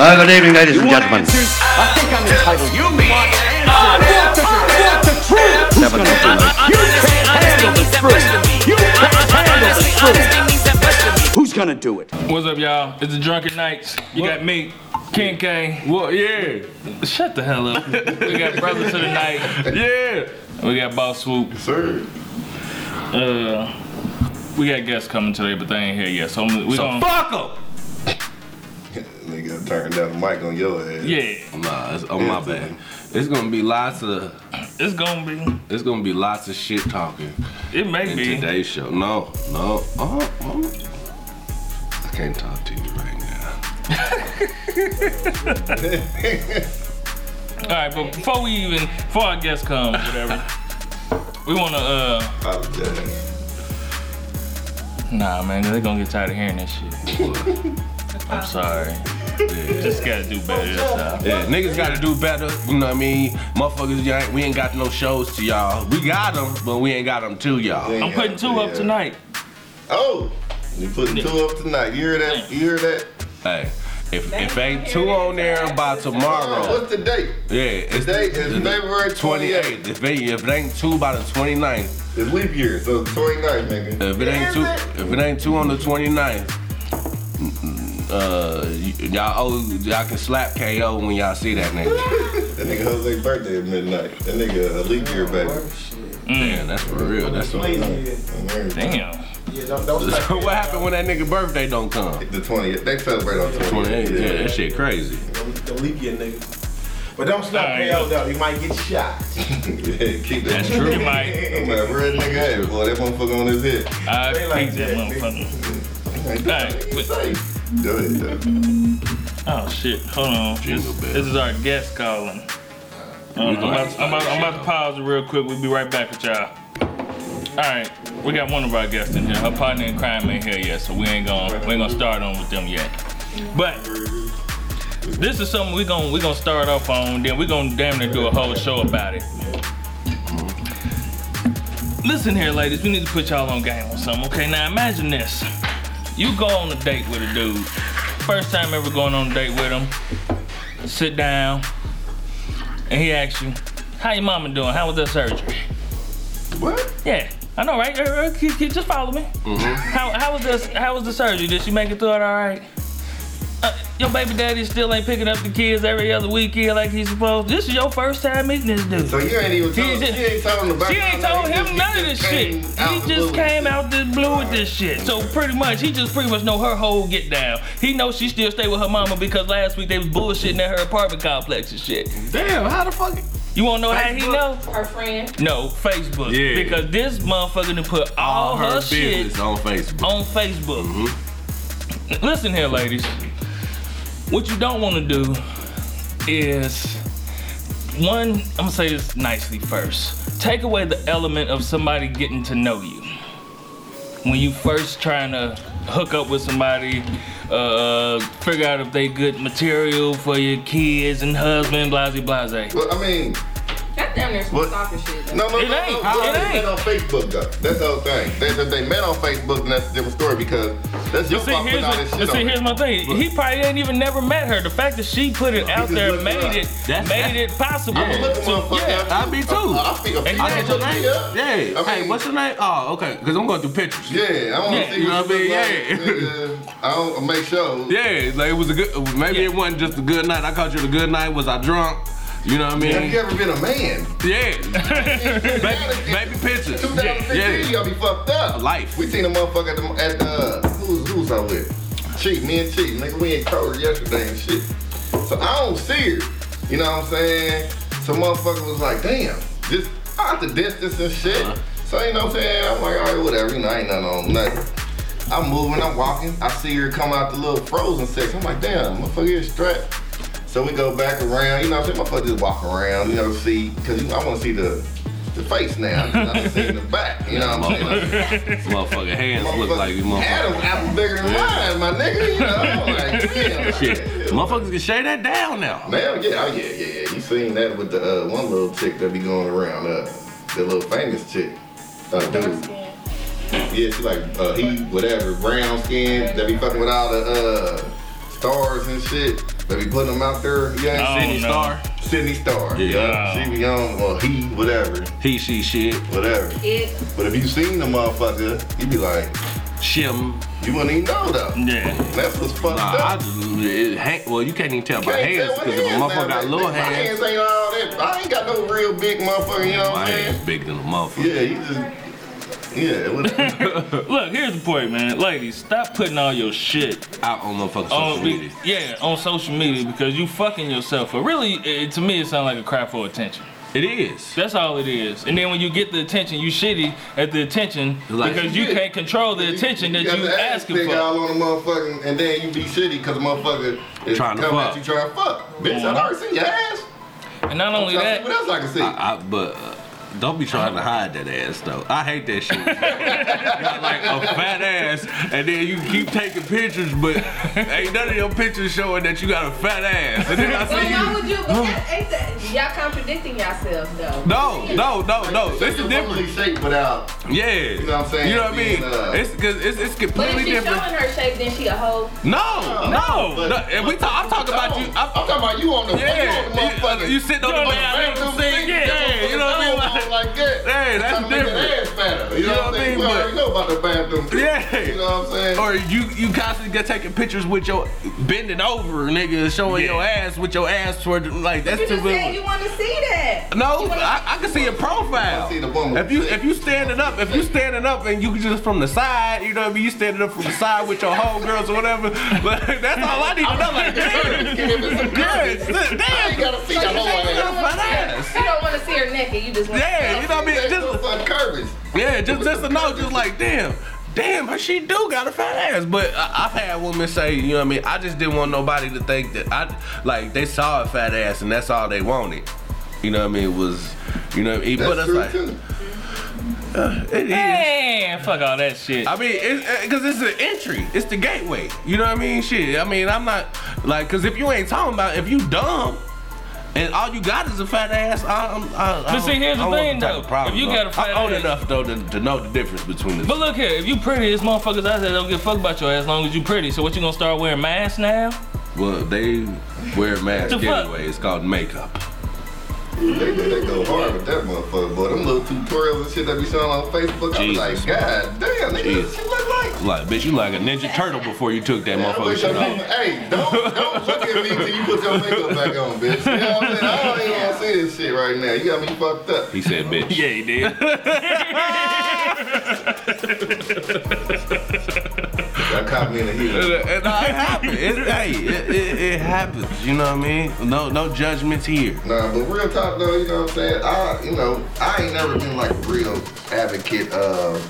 Uh, good evening, ladies and gentlemen. I think I'm entitled. You want answers? I want the truth. Never know too much. You can't handle the truth. You can't handle the truth. Who's gonna do it? What's up, y'all? It's the Drunken Knights. You got me, King K. Well, yeah, Shut the hell up. we got Brothers to the Night. yeah. We got Boss Swoop. Sir. Uh, we got guests coming today, but they ain't here yet. So we So gonna. fuck 'em. Nigga turn down the mic on your ass. Yeah, Nah, it's on my bad. It's gonna be lots of it's gonna be. it's gonna be lots of shit talking It may in be. today's show. No, no, oh, oh. I can't talk to you right now. All right, but before we even, before our guests come, whatever, we wanna. uh Apologize. Nah, man, they're gonna get tired of hearing this shit. I'm sorry. Yeah. Just gotta do better this time. Yeah, niggas gotta do better. You know what I mean? Motherfuckers, you ain't- we ain't got no shows to y'all. We got them, but we ain't got them to y'all. Yeah. I'm putting two up tonight. Oh, you putting two up tonight. You hear that? You hear that? Hey, if if ain't two on there by tomorrow, what's the date? yeah, it's The date is February 28th. 28th. If it, if it ain't two by the 29th, It's leap year, so it's 29th, nigga. if it ain't two, if it ain't two on the 29th, mm, uh, y'all oh, y'all can slap KO when y'all see that nigga. That nigga Jose's birthday at midnight. That nigga a leap year, baby. Man, that's for real. That's for real. Damn. So what happened when that nigga birthday don't come? The 20th. They celebrate on 28th. 28th. Yeah, that shit crazy. Don't leave your nigga. But don't slap Alright. KO though, you might get shot. yeah, keep that. That's true. You might. I'm a red nigga ass, boy. That motherfucker on his head. I They like peaked that that, motherfucker. Hey, Alright, but- say. Go ahead, though. Oh shit! Hold on. Jingle This, bell. this is our guest calling. Uh, I'm, about, I'm, about, I'm about to pause it real quick. We'll be right back with y'all. All right, we got one of our guests in here. Her partner in crime ain't here yet, so we ain't gonna we ain't gonna start on with them yet. But this is something we're gonna we gonna start off on. Then we're gonna damn near do a whole show about it. Listen here, ladies. We need to put y'all on game on something. Okay, now imagine this. You go on a date with a dude. First time ever going on a date with him. Sit down. And he asks you, how your mama doing? How was that surgery? What? Yeah. I know, right? Uh, keep- keep- Just follow me. Mm-hmm. How, how was this? How was the surgery? Did she make it through it all right? Your baby daddy still ain't picking up the kids every other weekend like he's supposed. This is your first time meeting this dude. So you ain't even He told, just- she ain't told him about She ain't told him none of this shit. He just came out the blue with this shit. So pretty much, he just pretty much know her whole get down. He knows she still stay with her mama because last week they was bullshitting at her apartment complex and shit. Damn, how the fuck? You wanna know how he know? Her friend. No, Facebook. Yeah. Because this motherfucker done put all, All her, her shit business on Facebook. on Facebook. Mm-hmm. Listen here, ladies. What you don't want to do is one. I'm gonna say this nicely first. Take away the element of somebody getting to know you. When you first trying to hook up with somebody, uh, figure out if they good material for your kids and husband, blase blase. Well, I mean, That damn near some stalker shit. though. no, no, It no, ain't. no. It They ain't. met on Facebook, though. That's the whole thing. They, they, they met on Facebook, and that's a different story because that's your But see, fault here's, putting all the- this but shit see, on here's it. my thing. He probably ain't even never met her. The fact that she put it out there made her up. it That's- made it possible. I'm looking So, motherfucker yeah. up. I be too. I, I feel And I get your name? Yeah. Yeah. I hey, what's your name? Oh, okay. Because I'm going through pictures. Yeah, I want to Yeah, see you know what what I mean? look like. Nigga, I don't I'll make sure. Yeah, like it was a good. Maybe Yeah. it wasn't just a good night. I caught you a good night. Was I drunk? You know what I mean? Have you ever been a man? Yeah. baby, baby pictures. 2015, Yeah. gotta be fucked up. Life. We seen a motherfucker at the, at the who's who's I with? Cheat, me and Cheat. Nigga, we in Kroger yesterday and shit. So I don't see her. You know what I'm saying? So motherfucker was like, damn, just out the distance and shit. Uh-huh. So you know what I'm saying? I'm like, all right, whatever. You know, I ain't nothing on nothing. I'm moving, I'm walking. I see her come out the little frozen section. I'm like, damn, motherfucker is strapped. So we go back around, you know what I'm saying? Motherfucker just walk around, you know, see, because I want to see the the face now. 'cause I see the back, you know what I'm saying? Like, Motherfucking hands look like these Adam's apple bigger than mine, my nigga. You know, I'm like, damn. Shit, motherfuckers can shave that down now. Man, yeah, oh, yeah, yeah, yeah. You seen that with the uh, one little chick that be going around, uh, the little famous chick. Uh, dude. Yeah, she like uh, he whatever brown skin that be fucking with all the uh stars and shit. They be putting them out there. You ain't Oh, seen Sidney no. Starr. Sidney Starr. Yeah. Yeah. She be on, or he, whatever, He, she, shit. whatever. It. But if you seen the motherfucker, you be like, Shim. you wouldn't even know though. Yeah. That's what's fucked Nah, I up. just, it, hand, well, you can't even tell by hands because if a hands motherfucker got nowadays. little My hands, hands ain't all that. I ain't got no real big motherfucker, you know what my I'm saying? hands bigger than a motherfucker. Yeah, you just, yeah. Look, here's the point, man. Ladies, stop putting all your shit Out on motherfucking on social media. yeah on social media because you fucking yourself. But really, it, to me, it sounds like a crap for attention. It is. That's all it is. And then when you get the attention, you shitty at the attention Like- because you can't control the attention that got you the ass asking big for. all on the motherfucking, and then you be shitty because the motherfucker is Trying to coming fuck. at you trying to fuck. Bitch. I already seen your ass. And not only that, What else I can see? I, I, but uh, don't be trying to hide that ass though. I hate that shit. you got like a fat ass, and then you keep taking pictures, but ain't none of your pictures showing that you got a fat ass. And then I Well, see why you. would you? But that, ain't that, y'all contradicting yourselves though. No, no, no, no. So This is you're different. normally shaped without. Yeah. You know what I'm saying? You know what I mean? Being, uh, It's because it's, it's But if completely she's showing her shape, then she a hoe. No, no, But- no. And we talk. I'm talking about you. I'm, I'm, talking about you on the, Yeah, you on the motherfucker. you, you sitting on You the know, motherfucking man, seat. yeah, Yeah, you know what I mean? Like, Like that. Hey, that's Trying to make different. that ass fatter. You know, what I'm saying? We But- already know about the bathroom. Yeah. You know what I'm saying? Or you you constantly get taking pictures with your bending over, nigga, showing Yeah. your ass with your ass toward like that's You too just said you want to see that. No, wanna- I, I can see your profile. I see the woman If you if you standing up, if you standing up and you just from the side, you know what I mean, you standing up from the side with your homegirls or whatever. But that's all I need to know. Like, damn, Give it some yeah, credit. damn, I ain't gotta see So the you whole ass. don't want to see her. ass. You don't want to see her naked. You just want. Yeah, you know what I mean? Just, no fun curves. Yeah, just just to know, just like damn, damn, but she do got a fat ass. But I, I've had women say, you know what I mean? I just didn't want nobody to think that I like they saw a fat ass and that's all they wanted. You know what I mean? It was, you know, what I mean? but That's that's true like too. Uh, it is. man, fuck all that shit. I mean, it's because it's an entry. It's the gateway. You know what I mean? Shit. I mean, I'm not like because if you ain't talking about if you dumb. And all you got is a fat ass. I, I'm- I, I But see, here's the I thing, though. problem, If you though. got a fat I'm old ass- enough though to, to know the difference between the But look here, if you pretty, there's motherfuckers out there don't give a fuck about your ass as long as you pretty. So what you gonna start wearing masks now? Well, they wear masks The fuck? anyway. It's called makeup. They, they, they go hard with that motherfucker, boy. Them little tutorials and shit that be showing on Facebook. I be like, God damn, nigga, Jesus. this shit look like. Like, bitch, you like a ninja turtle before you took that I motherfucker shit off. Hey, don't don't look at me till you put your makeup back on, bitch. You know what I'm saying? I don't even want to see this shit right now. You got me fucked up. He said, bitch. Yeah, he did. That caught me in the heat. And uh, it happens. It, hey, it, it, it happens. You know what I mean? No, no judgments here. Nah, but real talk though, you know what I'm saying? I, you know, I ain't never been like a real advocate of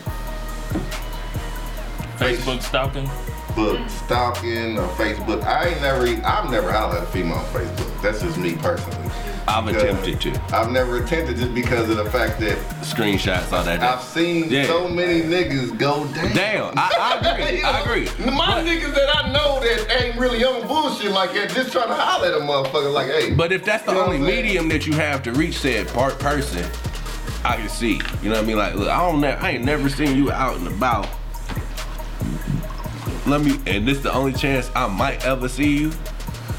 Facebook stalking. book stalking or Facebook. I ain't never, I've never hollered at a female on Facebook. That's just me personally. I've attempted to. I've never attempted just because of the fact that Screenshots, all that. I've seen Yeah. so many niggas go down. Damn, I, I agree. You know, I agree. My niggas that I know that ain't really on bullshit like that, just trying to holler at a motherfucker like, hey. But if that's the You know what only medium that you have to reach said part person, I can see. You know what I mean? Like, look, I don't, ne- I ain't never seen you out and about. Let me, and this the only chance I might ever see you,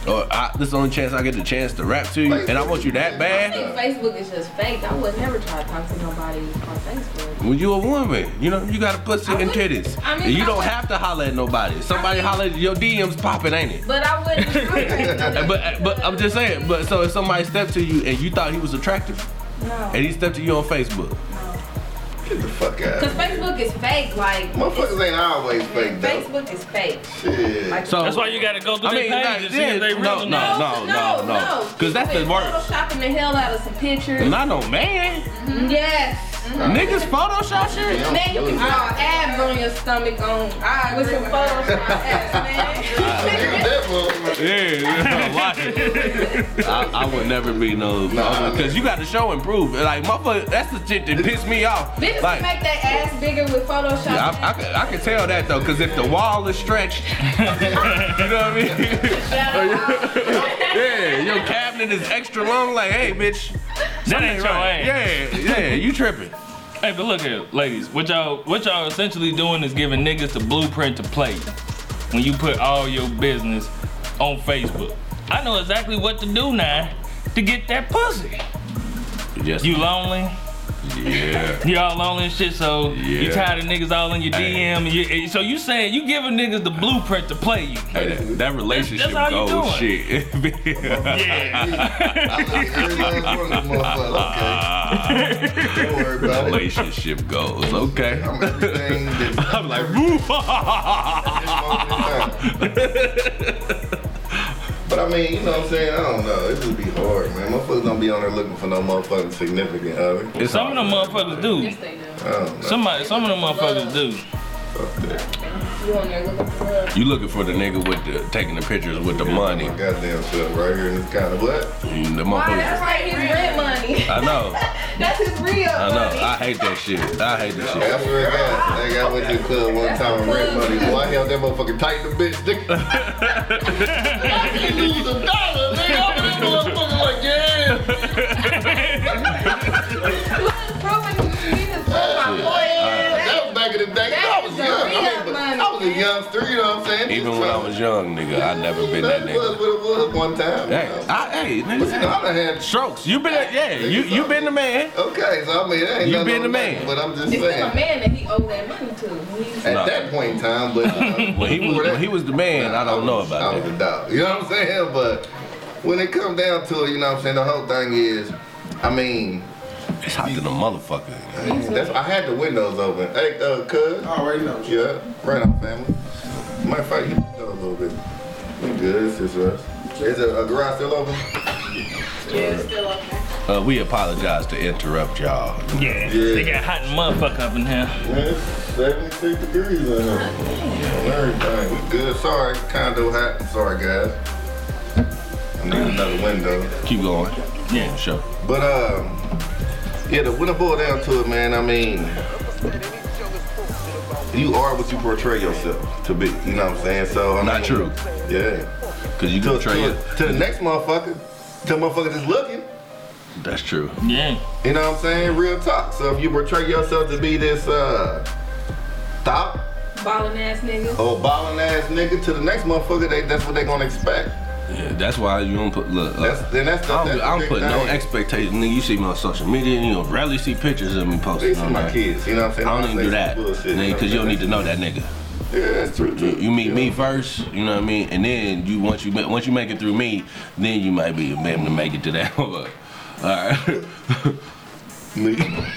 or I, this is the only chance I get the chance to rap to you, and I want you that I bad. think Facebook is just fake. I would never try to talk to nobody on Facebook. When you a woman, you know you got a pussy I and titties. I mean, and you I don't would- have to holler at nobody. Somebody mean- holler at your DMs popping, ain't it? But I wouldn't. But but I'm just saying. But so if somebody stepped to you and you thought he was attractive, No. and he stepped to you on Facebook, Get the fuck out. Because Facebook is fake. Like Motherfuckers ain't always fake though. Facebook is fake. Shit. Like, so That's why you gotta go through I their mean, page and see if they no, real or no, not. no, no, no. 'Cause that's the You've been worst. Photoshopping the hell out of some pictures. not no man. Yes. Mm-hmm. Niggas Photoshop mm-hmm. shit. Man, you can draw abs on your stomach on with some Photoshop abs, man. That motherfucker. Yeah, watch it. I, I would never be no, Nah. because you got to show and prove. Like motherfucker, that's the shit that piss me off. Bitches Like. can make that ass bigger with Photoshop. Yeah, I, I, can, I can tell that though, because if the wall is stretched, you know what I mean? Yeah, your cabinet is extra long. Like, hey, bitch, That ain't your right. ass. Yeah, yeah, you tripping. Hey, but look here, ladies. What y'all what y'all essentially doing is giving niggas the blueprint to play. When you put all your business on Facebook. I know exactly what to do now to get that pussy. Yes. You lonely? Yeah. You all lonely and shit, so you tired of niggas all in your Hey. DM. And you, and so you saying you giving niggas the blueprint to play you? Hey, that, that relationship That's how you goes doing. shit. Yeah. I look at every last one of them motherfuckers. Okay. Don't worry about it. relationship goes. Okay. I'm I'm like, woo. But I mean, you know what I'm saying? I don't know. It would be hard, man. Motherfuckers don't be on there looking for no motherfucking significant other. It's Some of them motherfuckers do. Yes, they do. I don't know. Somebody, some of them motherfuckers do. Fuck that. You on there looking for love. You looking for the nigga with the taking the pictures with the money. My goddamn self right here in this kind of what? Mm, The Why? That's motherfucker. like his rent money. I know. That's his real I know. money. I hate that shit. I hate that Hey, I shit. swear to God, nigga, I went to the club one That's time and a rent money. Boy, I held that motherfucker tight in the bitch, nigga. I can lose a dollar, nigga. I'm in that motherfucker like, yeah. back in the day. I was That young. is I mean, money, I was a man. youngster, you know what I'm saying? Even when I was young, nigga, I never been that That was nigga. what it was one time. Hey, you know. I, hey, But you know, nigga. I done had Strokes. You been, a, yeah. You you been the man. Okay, so I mean, that ain't You been the nothing, man. But I'm just It's still a saying. man that he owed that money to. At Nah. that point in time, but you When he was that- when he was the man, I don't know I about was that. a dog. You know what I'm saying? But when it comes down to it, you know what I'm saying? The whole thing is, I mean, It's hot than a motherfucker. that's I had the windows open. Hey, uh, cuz. I already know. Yeah, right on, family. Matter of fact, you can go a little bit. We good. It's just us. Is the uh, garage still open? yeah, it's still okay. Uh, we apologize to interrupt y'all. Yeah, Yeah. they got hot and motherfucker up in here. Man, it's 76 degrees in here. On everything. We good. Sorry, kinda hot. Sorry, guys. I need another window. Keep going. Yeah. Sure. But um, yeah, the, when I boil down to it, man, I mean, you are what you portray yourself to be. You know what I'm saying? So I Not true. Yeah. Cause you To, can betray to, it. to the next motherfucker, to the motherfucker that's looking. That's true. Yeah. You know what I'm saying? Real talk. So if you portray yourself to be this uh thought Ballin' ass nigga. or balling ass nigga, to the next motherfucker, they, that's what they gonna expect. Yeah, that's why you don't put look. Uh, That's then that's the, I don't, that's I don't put no expectation. Nigga, you see me on social media, and you don't rarely see pictures of me posting are on my kids, you know what I'm saying? I don't even do that, bullshit, nigga, know because you don't need to know that nigga. Yeah, that's true. You, you meet me first, you know what I mean, and then you once you once you make it through me, then you might be able to make it to that. All right. Me.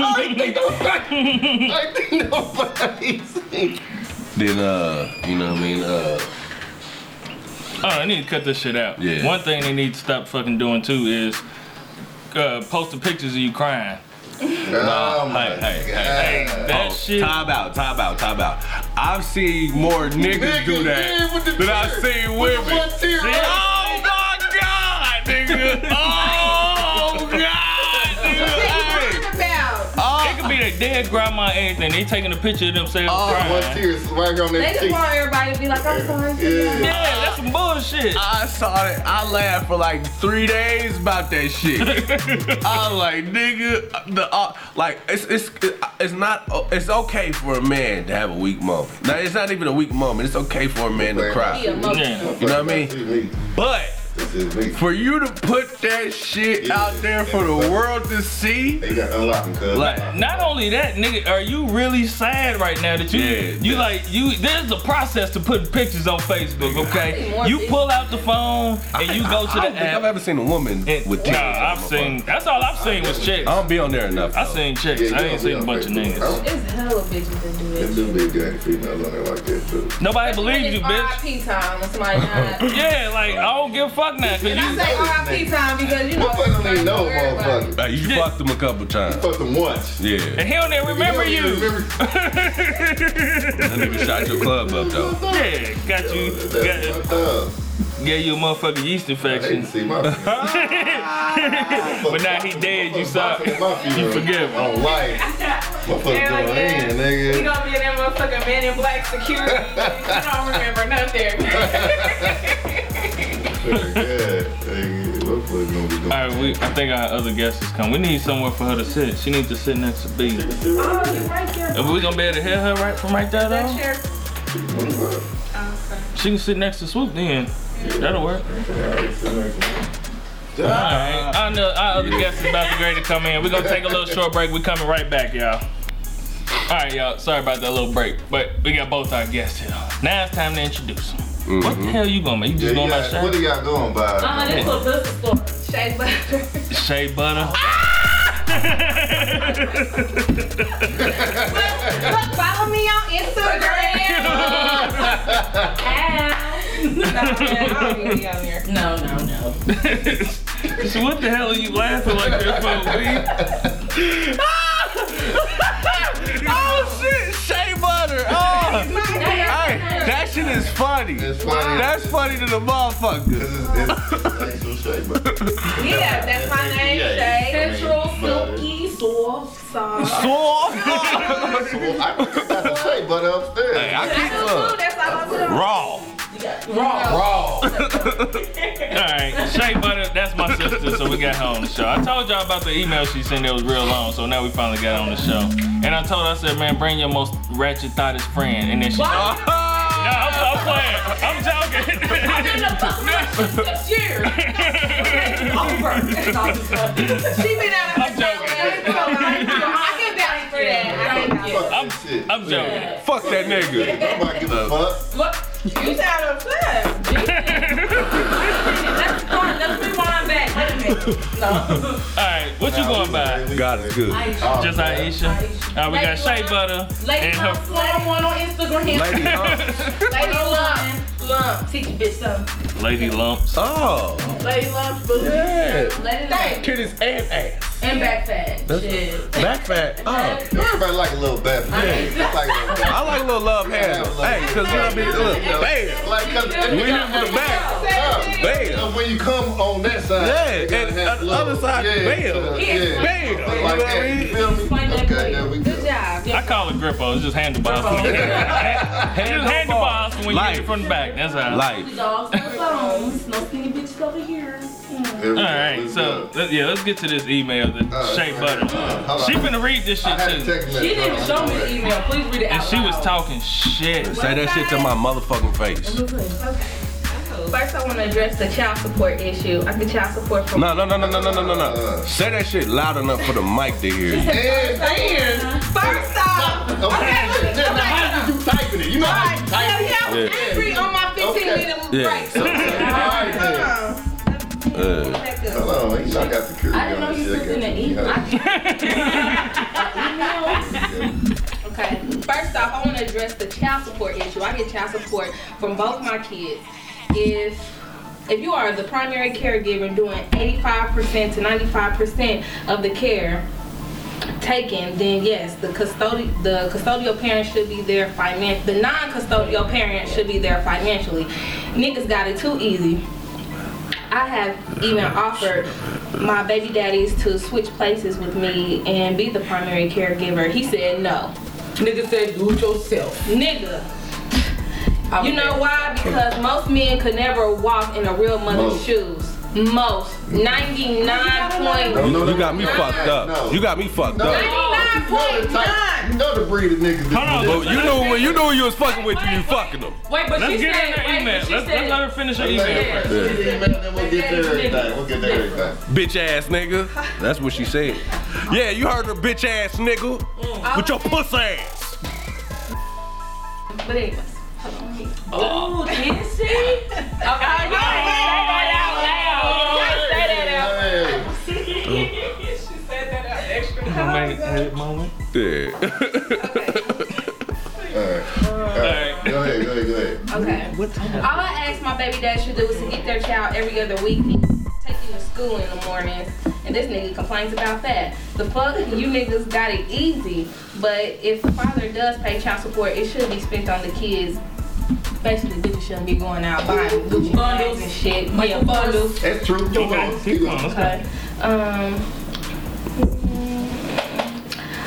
I think nobody. I think nobody. then uh, you know what I mean, uh, Oh, I need to cut this shit out. Yeah. One thing they need to stop fucking doing too is uh, posting pictures of you crying. Oh my hey, hey, hey, Hey, that oh, shit. time out, time out, time out. I've seen more niggas do that than I've seen women. See, oh my god, nigga! Oh dead grandma, anything. They taking a picture of themselves Oh, crying. One tear right on They their just cheek. want everybody to be like, I'm sorry. Yeah. Yeah, that's some bullshit. I saw it. I laughed for like three days about that shit. I was like, nigga, the uh, like it's it's it's not it's okay for a man to have a weak moment. Now it's not even a weak moment. It's okay for a man to cry. Yeah. You know what I mean? This is me. But This is me. for you to put that shit Yeah. out there for the world to see, They got unlocking cuz. like Not only that, nigga, are you really sad right now that you Yeah, you yeah. like you? There's a process to putting pictures on Facebook, okay? You pull out the phone and you go to I the don't think I've app. ever seen a woman and- with nah, tears. on I've seen. phone. That's all I've seen was chicks. I don't be on there enough. I though. seen chicks. Yeah, I ain't seen a on bunch of niggas. It's hella bitches that do Them that. do big gang females on there like that too. Nobody believes you, bitch. RIP time when somebody dies. Yeah, like I don't give a fuck now, cause And I you. say RIP time because you know. Motherfucker don't even know motherfucker. Like, you Yeah. fucked them a couple times. Fucked them once. Yeah. And he don't even remember You don't you. even remember- That nigga shot your club up though. Yeah, got you. That's Got, fucked up. you a motherfucking yeast infection. to see my But now he dead. You saw. You You forgive him. On life. Motherfucker Hell doing yeah. in, You nigga. gonna be in that motherfucking man in black security. I don't remember nothing. Yeah, nigga. Motherfucker gonna be doing. All right, we. I think our other guest has come. We need somewhere for her to sit. She needs to sit next to B. oh, you right there. Are we gonna be able to hear her right from right there That though? chair. Oh. She can sit next to Swoop then. That'll work. Alright. Our, no- our other guest is about to ready to come in. We're gonna take a little short break. We're coming right back, y'all. Alright, y'all. Sorry about that little break. But we got both our guests here. Now it's time to introduce them. What the hell you going by? You just Yeah, going by yeah, what Shay? do y'all going by? Uh, this was this store. Shea butter. Sha Butter? Look, follow me on Instagram. No, man, I don't even be on here. No, no, no. so what the hell are you laughing like that for, funny. It's funny. That's funny to the motherfucker. This is it's actual. Yeah, that's my name, Shay. Central, silky, soft, soft. Soft. I got the shea butter upstairs. Hey, I keep That's uh, the food, that's all I'm doing. raw. All right, Sha Butter, that's my sister, so we got her on the show. I told y'all about the email she sent that was real long, so now we finally got her on the show. And I told her, I said, man, bring your most ratchet, thoughtest friend. And then she, no, I'm, I'm playing. I'm joking. I did a puzzle this year. Okay, over. she been out of I'm joking. I'm, I'm joking. Yeah. Fuck that nigga. Nobody give a fuck. Look, you sound upset. back. Wait a minute. No. All right, what you going by? God is good. Oh, Just Aisha. All right, we got Sha Butter Lady and Lump her. Slum one on Instagram. Lady Hump. Lady Lump. Lump. Teach a bitch something. Lady Lumps. Oh. Lady Lump. Boo. Yeah. Lady Lump. Titties and ass. And back fat. Shit. Back fat. Oh. Everybody like a little bath. Yeah. Like a little bath. I like a little love handle. Hey, cause you know what I mean? Look, bam. Like, cause We here for the back. Bam. So when you come on that side, Yeah, you and have the a other side, yeah, bam. so, Yeah. yeah. Bam. You know Like what I that, you mean? feel me? Explain that Okay, there for we you. go. Good job. I call it grippo. It's just handlebars. It's just handlebars when you hit it from the back. That's how. Life. Dogs no phones. No skinny bitches over here. There we All go, so let- yeah, let's get to this email that Uh, Sha Butter. hold on. She finna read this shit too, text. She didn't show me the email. Please read it out and she was talking shit. Say that shit to my motherfucking face. First, I want to address the child support issue. I get child support from. No, no, no, no, no, no, no, no, no. Say that shit loud enough for the mic to hear you. And, and, First off, okay, okay, now, now, how did you typing it? You know how you type it? yeah, Yeah. Angry on my 15 Okay. minute Yeah. break. So, all right, Hold Uh, Back up. Hold on, you know I got security I didn't know you was shit. in the email. Okay. First off, I want to address the child support issue. I get child support from both my kids. If if you are the primary caregiver doing 85% to 95% of the care taken, then yes, the custodial the custodial parent should be there finan the non-custodial parent should be there financially. Niggas got it too easy. I have even offered my baby daddies to switch places with me and be the primary caregiver. He said no. Nigga said do it yourself. Nigga. You know why? Because most men could never walk in a real mother's Most. shoes. Most. 99 point. No, no, you got me no, fucked no. up. You got me fucked up. you know the type, you know the breed of niggas. that Hold on, this. But you know when you know when you was fucking with you, you fucking them. Wait, but Let's she get said, in her email. Let's, let's let her finish her email first. her finish the email, then we'll get there everything. We'll get there everything. Bitch ass nigga. That's what she said. Yeah, you heard her bitch ass nigga. Mm. With your pussy ass. But anyways. hold on. oh, did she? Okay, Out. You can't that out. Hey, She said that out extra. Head moment. Yeah. alright. Alright. Go ahead, go ahead, go ahead. Okay. What? All I asked my baby dad should do is to get their child every other week, him to school in the mornings, and this nigga complains about that. The fuck, you niggas got it easy, but if the father does pay child support, it should be spent on the kids. Basically, bitches shouldn't be going out buying Gucci bundles and shit. Yeah, bundles. That's true. Keep going. Keep going. Okay. Um.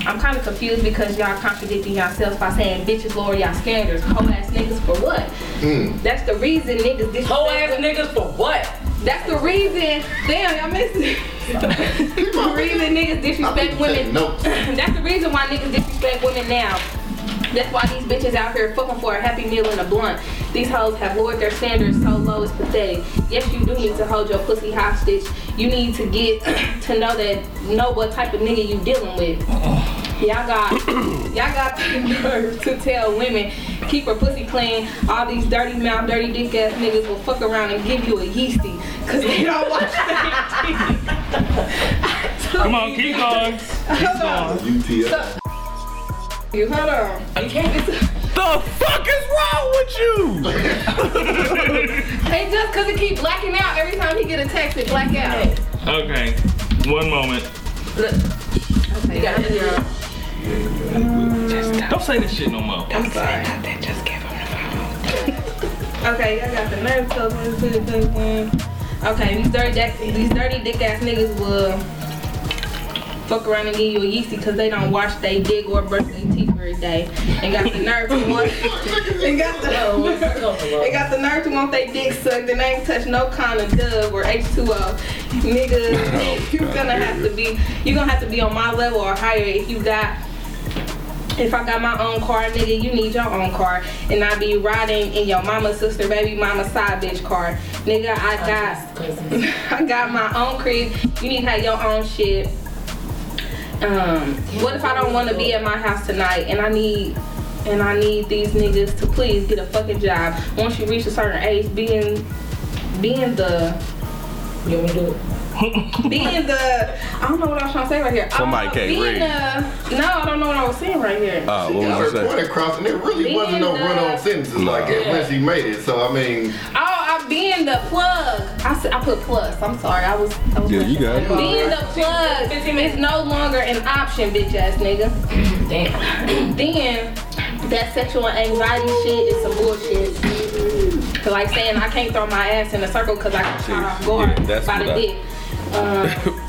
I'm kind of confused because y'all contradicting yourselves by saying bitches lower y'all standards. Hoe ass niggas for what? Mm. That's the reason niggas disrespect. Hoe ass niggas for what? That's the reason. Damn, y'all missed it. the reason niggas disrespect women. taking. That's the reason why niggas disrespect women now. That's why these bitches out here fucking for a happy meal and a blunt. These hoes have lowered their standards so low it's pathetic. Yes, you do need to hold your pussy hostage. You need to get to know that know what type of nigga you dealing with. Y'all got y'all got the nerve to tell women keep her pussy clean. All these dirty mouth, dirty dick ass niggas will fuck around and give you a yeasty cause they don't wash their. Come on, keep going. Hold on. UTS. You hold on. You can't be. The fuck is wrong with you? And just cause it keep blacking out every time he get a text, it black out. Okay, one moment. Look. You got it. Don't say this shit no more. I'm sorry. Okay, I got the nerve to open to the thing. Okay, these dirty, these dirty dick ass niggas will fuck around and give you a yeasty because they don't wash their dick or brush their teeth every day. And got the nerve to want, and got the, they got the nerve to want their dick sucked and they ain't touch no kind of dub or H2O. Nigga, you gonna have to be, you gonna have to be on my level or higher if you got if I got my own car, nigga, you need your own car. And I be riding in your mama, sister, baby, mama, side bitch car. Nigga, I got I got my own crib. You need to have your own shit. Um, what if I don't wanna be at my house tonight and I need and I need these niggas to please get a fucking job. Once you reach a certain age, being being the You want me to do it? being the I don't know what I was trying to say right here. Somebody Uh, can't being read. The, no, I don't know what I was saying right here. Uh, She what got was her you point saying? across, and there really wasn't no Being run-on the- sentences like that when she made it. So I mean, Oh, I being the plug. I said I put plus. I'm sorry. I was. I was Yeah, you got it. Being the plug is no longer an option, bitch ass nigga. Damn. Then that sexual anxiety shit is some bullshit. Like saying I can't throw my ass in a circle because I got shot off guard Yeah, that's by what the I- dick. Um,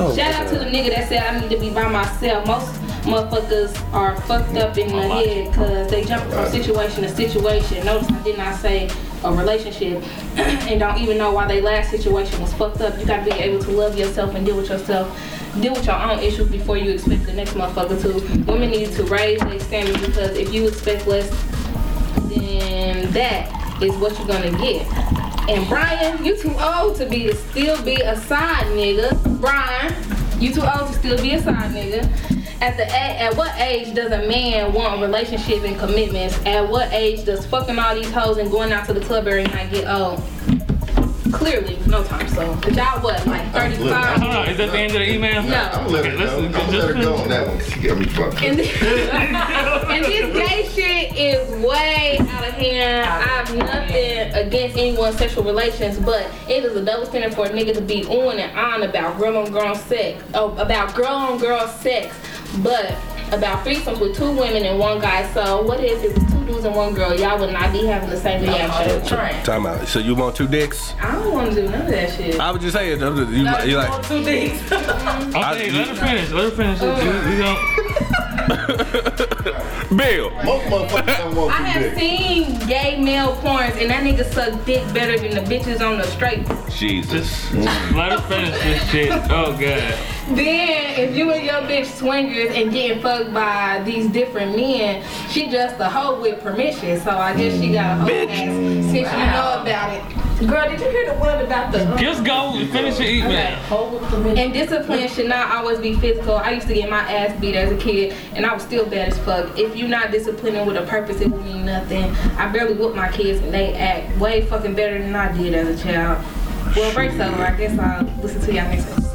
Oh, Shout out to the nigga that said I need to be by myself. Most motherfuckers are fucked up in the head because they jump from situation to situation. Notice I did not say a relationship and don't even know why their last situation was fucked up. You gotta be able to love yourself and deal with yourself. Deal with your own issues before you expect the next motherfucker to. Women need to raise their standards because if you expect less, then that is what you're gonna get. And Brian, you too old to be still be a side nigga. Brian, you too old to still be a side nigga. At the a- at what age does a man want relationship and commitments? At what age does fucking all these hoes and going out to the club every night get old? Clearly, no time so. But y'all what, like 35? Hold on, is that the end of the email? No. I'm gonna let her Okay, go. I'm gonna just let her go on that one. She got me fucked. And this, and this gay shit is way out of hand. I have nothing against anyone's sexual relations, but it is a double standard for a nigga to be on and on about girl on girl sex, oh, about girl on girl sex, but about threesomes with two women and one guy. So what if it was two dudes and one girl? Y'all would not be having the same reaction. Time out. So you want two dicks? I don't want to do none of that shit. I was just saying. You, you, you like? Two things. Okay, I- let her finish. Let her finish. Oh. We, we don't. Bill. Most motherfuckers don't want I two have dicks. seen gay male porns and that nigga suck dick better than the bitches on the straight Jesus. Let her finish this shit. Oh god. Then, if you and your bitch swingers and getting fucked by these different men, she just a hoe with permission. So I guess she got a whole ass since you know about it. Girl, did you hear the one about the um, Just go and finish your email. whole with permission? And discipline should not always be physical. I used to get my ass beat as a kid, and I was still bad as fuck. If you're not disciplining with a purpose, it will mean nothing. I barely whoop my kids, and they act way fucking better than I did as a child. Well, break's over. I guess I'll listen to y'all next time.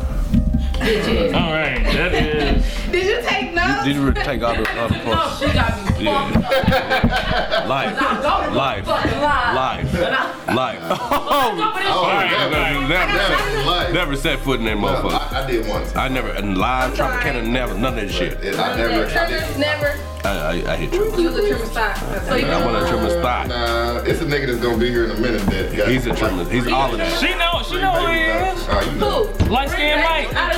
Bitches. All right, that is. Did you take notes? Did you take all the other No, parts? she got me Yeah. fucked up. Life. Don't Life. fucking. Life. Life. Oh, Oh, Alright, never, alright. never, never, never set foot in that no, motherfucker. I, I did once. I never, and live Tropicana, never, none of that shit. It- I never. I Trimmers did. never. I, I, I hit you. You was a trimmer style. So you I want to trim his thigh. Nah, it's a nigga that's gonna be here in a minute. That got He's a trimmer. He's all of that. She know. She know who he is. Oh, you know. Who? Light skinned Mike. Yeah.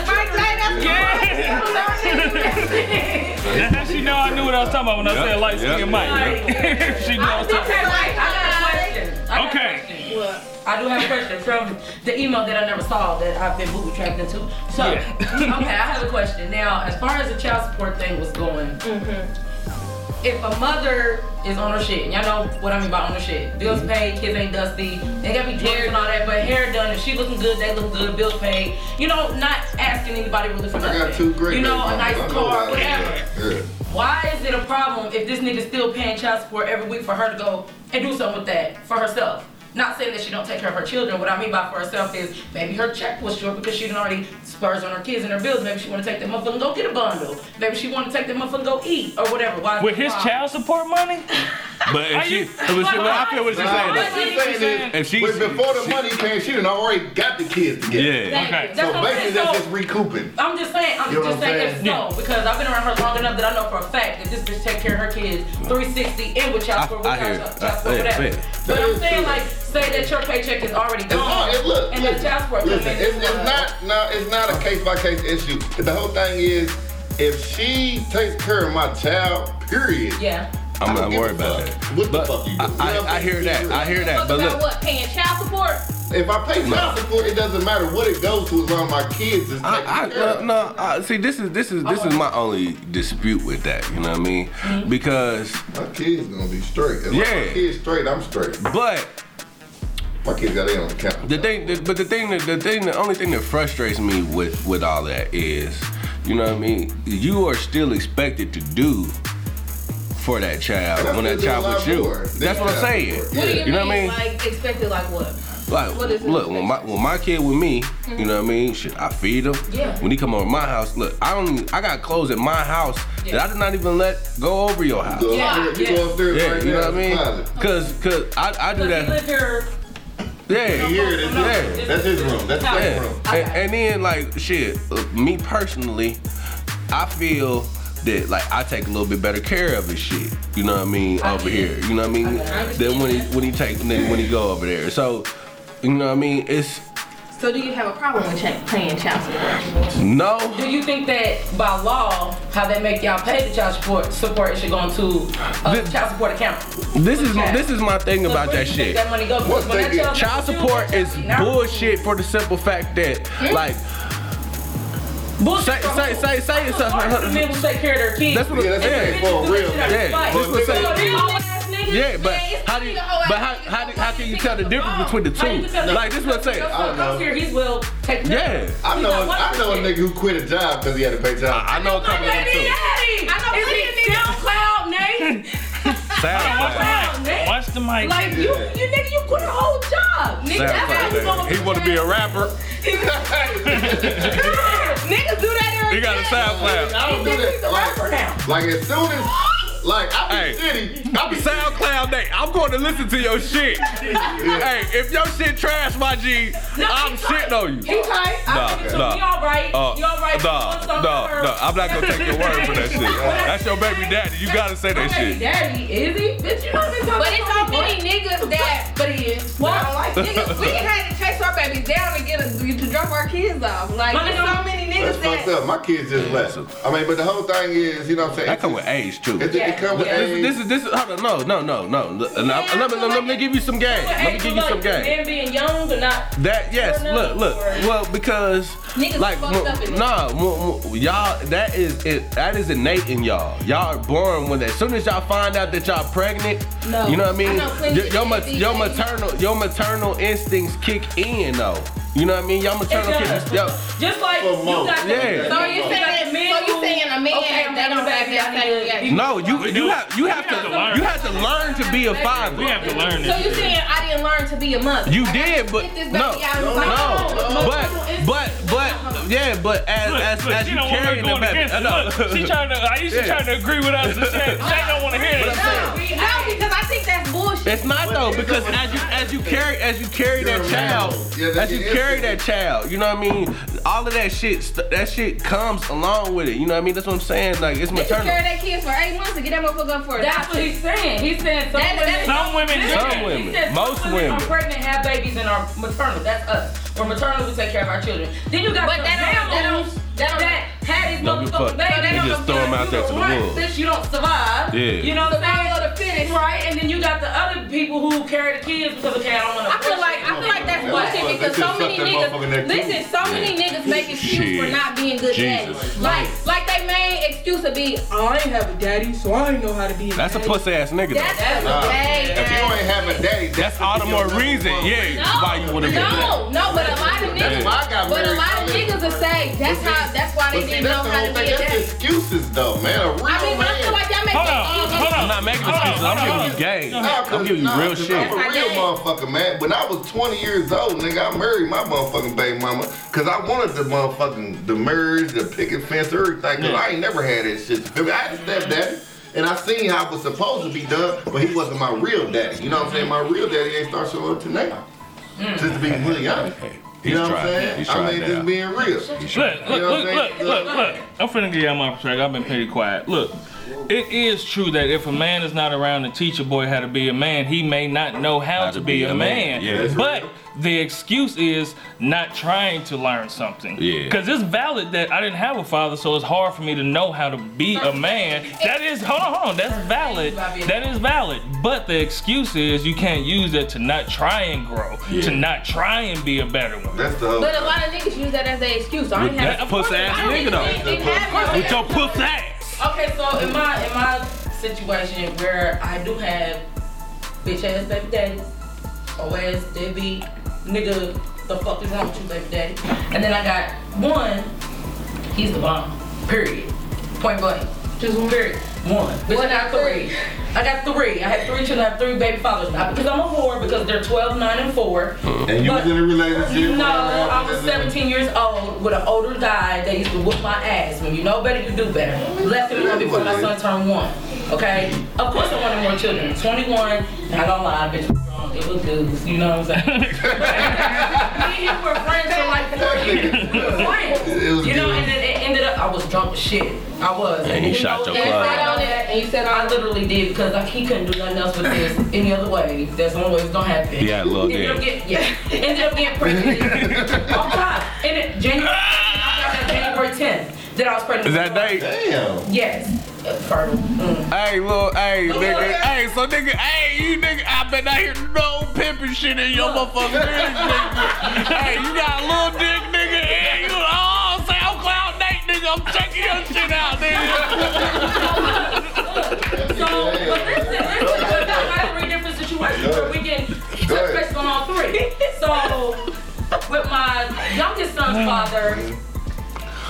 That's how she know I knew what I was talking about when I said light skinned yep, Mike. yep. she knew I was talking about. I got a question. I Okay. question. I do have a question from the email that I never saw that I've been booby trapped into. So, Yeah. okay, I have a question. Now, as far as the child support thing was going, mm-hmm. If a mother is on her shit, and y'all know what I mean by on her shit. Bills Mm-hmm. paid, kids ain't dusty. They gotta be dressed and all that, but hair done. If she looking good, they look good. Bills paid. You know, not asking anybody really for I got two great You know, a nice mamas. I know car, whatever. Yeah. Why is it a problem if this nigga still paying child support every week for her to go and do something with that for herself? Not saying that she don't take care of her children. What I mean by for herself is maybe her check was short because she didn't already spurs on her kids and her bills. Maybe she want to take that motherfucker and go get a bundle. Maybe she want to take that motherfucker and go eat or whatever. Why With his problem? child support money? But if she, you- but she, well, I feel what you're Nah, saying. what she's saying If is, she- but before the money came, she done already got the kids together. Yeah. Okay. you. So That's basically, saying. that's just recouping. I'm just saying, I'm You know just saying saying? if no, because I've been around her long enough that I know for a fact that this bitch take care of her kids 360 and with child I- support, I without hear child child support, I- whatever. yeah, But I'm saying like, say that your paycheck is already As long gone, look, and listen, that child support come listen, it's, it's not no, it's not a case by case issue. The whole thing is, if she takes care of my child, period. Yeah. I I'm don't not give a worried about that. What the But fuck you do? I, You know what I, I hear saying? that. I hear that. But look, what? Paying child support? If I pay child support, it doesn't matter what it goes to as long as my kids is taken I, I, care no, of. no I, see, this is this is this is my only dispute with that. You know what I mean? Mm-hmm. Because, My kids gonna be straight. As as Yeah. my kids straight, I'm straight. but My kids got their own account. the thing, the, but the thing, that, the thing, the only thing that frustrates me with with all that is, you know what I mean? You are still expected to do for that child And when that child a was you. more. That's what I'm saying. What What do you, You know mean? what I mean? Like expected like what? Like, What is it? look, when my when my kid with me, you know what I mean? Shit, I feed him. Yeah. When he come over my house, look, I don't, I got clothes at my house that I did not even let go over your house. Go Yeah, upstairs, you yeah. go upstairs Yeah, right you know what I mean? closet. Cause, cause I, I do Because he that. live here. Yeah, Here it is. Yeah. That's his room. That's his yeah. room. And, and then like shit, uh, me personally, I feel that like I take a little bit better care of his shit. You know what I mean? I over get here. You know what I mean? I Then when he when he take then when he go over there. So, you know what I mean? It's So do you have a problem with cha- paying child support? no. Do you think that by law, how they make y'all pay the child support, support should go into a This- child support account? This is Okay. this is my thing So about where that do you think shit. That money go? What's when that they get? child Child support is bullshit for the simple fact that hmm? like Bullshit. Say- for say- who? say- say it's a- Child support for men who take care of their kids. That's what- Yeah, that's Yeah. yeah. for real. Yeah, this was say- yeah, but how do you, still a whole but ass how how, how can you tell the difference between the two? Like this is what I'm saying. I don't know. here, he's will take. Yeah. I He's know, not I know a nigga who quit a job because he had to pay child. I know a My couple of them too. I know Is plenty it of niggas. SoundCloud, Nate? SoundCloud. SoundCloud, Nate. Watch the mic. Like you, you nigga, you quit a whole job. Nigga, that's how you gonna He want to be a rapper. Niggas do that every He got a day. SoundCloud. I don't do He thinks he's a that. rapper now. Like, like as soon as, like I be Hey. city, I be SoundCloud Nate, I'm going to listen to your shit. Hey, if your shit trash, my G, No, I'm shitting on you. He tight. I Nah, give it to nah. him. He all right. Uh, he all right. nah, Doing something nah, nah, I'm not gonna take your word for that shit. That's- That's your baby daddy. You gotta say that My baby shit. Daddy, is he? Bitch, you know this But it's so many niggas that. But he is. What? I like Niggas, we had to chase our babies down to get us to drop our kids off. Like My there's so many That's niggas fucked that. up. My kids just left. I mean, but the whole thing is, you know what I'm saying? That come with age too. It, This, it come with Yeah. age. this is this is hold on, no no no no. Let, let, let me, let me give you some game. Let me give you some game. Men being young or not. That yes, look, look. or- Well, because Niggas like, fucked up in nah, w- w- y'all. That is it. That is innate in y'all. Y'all are born with that. As soon as y'all find out that y'all pregnant, No. you know what I mean. I your, your, of ma- your maternal, your maternal instincts kick in though. You know what I mean. Your It maternal does. kids. Yo, Just like you got the, Yeah. So you saying, so you saying a man Okay, that don't a have that need same no, you you have you have have to to learn. you have to learn to be a father. we have to learn So you saying I didn't learn to be a mother? You I did, but get this no, baby out of no, but but but yeah, but as Look, as, look, as you don't want carrying the baby, against I it. Look, she trying to. Aisha Yeah. trying to agree with us. And. She don't want to hear But that. Saying- No, because I think that's bullshit. It's not though because as you as you carry as you carry that You're a child. Yeah, as you carry that child, you know what I mean. All of that shit, that shit comes along with it. You know what I mean. That's what I'm saying. Like it's They carry that kids for eight months to get that motherfucker up for That's what he's saying. He's saying some That- that- women. Some women. Some women, said most some women. are pregnant, have babies, and are maternal. That's us. We're maternal. We take care of our children. Then you got But the that don't- that don't- that don't- that had these Don't give a motherfucking fuck. babies. They just throw 'em out there to the wolves. Bitch, you don't survive. Yeah. You know what I'm saying? So finish. Right, and then you got the other people who carry the kids because okay, I don't want to. I feel like I feel like that's What? bullshit because so many niggas listen, so many niggas make excuse for not being good Jesus. daddies. Like like they main excuse to be, oh, I ain't have a daddy, so I ain't know how to be a That's a daddy. pussy ass nigga. That's though. a gay If you ain't have a daddy, That's all the more reason, yeah, No, why you wanna be no, no, but a lot of niggas, why I got but a lot of niggas will say that's how, that's why they But see, didn't know how to be thing. a That's daddy. excuses, though, man. A real I mean, but I feel man. like y'all make Hold on, hold on. I'm not making excuses. I'm giving you game. Nah, I'm giving you nah, real 'cause shit. I'm a real motherfucker, man. When I was 20 years old, nigga, I married my motherfucking baby mama because I wanted the motherfucking the marriage, the picket fence, everything. Cause I ain't never had that shit. You feel me? I had a stepdaddy. And I seen how it was supposed to be done, but he wasn't my real daddy. You know what I'm saying? My real daddy ain't start showing up to now. Just to be really honest. He's You know what I'm saying? I trying mean, now. just being real. Look, look, You know what look, look, look, look. I'm finna give y'all my track. I've been pretty quiet. Look, it is true that if a man is not around to teach a boy how to be a man, he may not know how, to, be, a man. Yeah, that's but the excuse is not trying to learn something. Yeah. Because it's valid that I didn't have a father, so it's hard for me to know how to be a man. That is, hold on, hold on. That's valid. That is valid. But the excuse is you can't use that to not try and grow, yeah. to not try and be a better one. That's the whole But a lot of niggas use that as an excuse. I ain't With have that of pussy ass I don't nigga, though. have no- With your pussy ass. Okay, so in my in my situation where I do have bitch ass baby daddy, or ass deadbeat nigga, the fuck is wrong with you, baby daddy? And then I got one, he's the bomb. Period. Point blank. Just one period. One. Bitch, I got three. I got three. I have three children. I have three baby fathers. Not because I'm a whore, because they're 12, 9, and 4. Mm-hmm. And you was But- in a relationship? No, I was 17 years old with an older guy that used to whoop my ass. When you know better, you do better. Left him alone before my son turned one. Okay? Of course I wanted more children. 21, not gonna lie, bitch was grown. It was dudes, you know what I'm saying? Me and him were friends for like four years. We were friends. You know, good. and then it ended up, I was drunk as shit. I was. And he you shot know, your and club. I And you said I literally did because like, he couldn't do nothing else with this any other way. That's the only way it's gonna happen. He had little Ended up dick. get- yeah. Ended up getting pregnant. oh God. And it, January, I got that January 10th that I was pregnant. Is that with- date? Damn. Yes. Fertile. Mm. Hey, little, hey, Look nigga, at- hey, so nigga, hey, you nigga, I been out here no pimping shit in your motherfucking dick, nigga. Hey, you got a little dick, nigga, and you, oh, SoundCloud Nate, nigga, I'm checking your shit out, nigga. So, but listen, listen, but I got three different situations where we can touch base on all three. So, with my youngest son's father,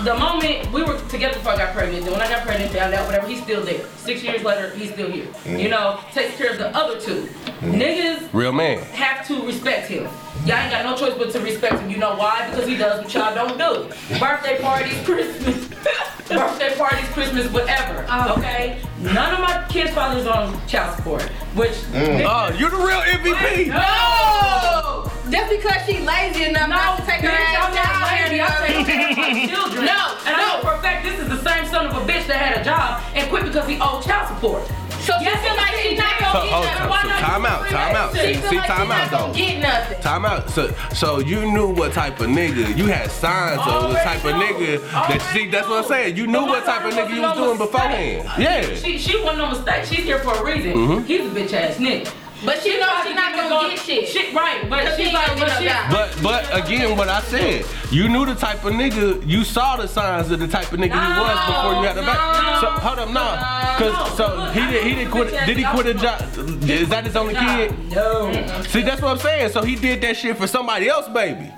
the moment we were together before I got pregnant, then when I got pregnant, found out whatever, he's still there. Six years later, he's still here. You mm. know, takes care of the other two. Mm. Niggas Real man. have to respect him. Y'all ain't got no choice but to respect him. You know why? Because he does what y'all don't do. Birthday parties, Christmas, birthday parties, Christmas, whatever. Oh. Okay? None of my kids' fathers on child support. Which mm. Oh, you're the real MVP. No! Just because she lazy enough not to take her bitch, ass I'm not down lazy. here, I take care of my children. No, and I no. know for a fact this is the same son of a bitch that had a job and quit because he owed child support. So she feel like I'm she not gonna So, oh, get so, nothing. so time out, time out. See, see, time out though. get nothing. Time out. So, so you knew what type of nigga you had signs of the type of nigga that. See, that's what I'm saying. You knew what type of nigga you wasn't doing beforehand. Yeah. She she wasn't no mistake. She's here for a reason. Mm-hmm. He's a bitch ass nigga. But she knows tried she not get me gonna get shit. Shit, right? But she's she like, ain't but gonna she. But but again, what I said, you knew the type of nigga. You saw the signs of the type of nigga he was before you had the back. No, So hold up, nah, no, cause so he did he didn't quit. bitch Did he quit a job? Is that his only kid? No. See, that's what I'm saying. So he did that shit for somebody else, baby.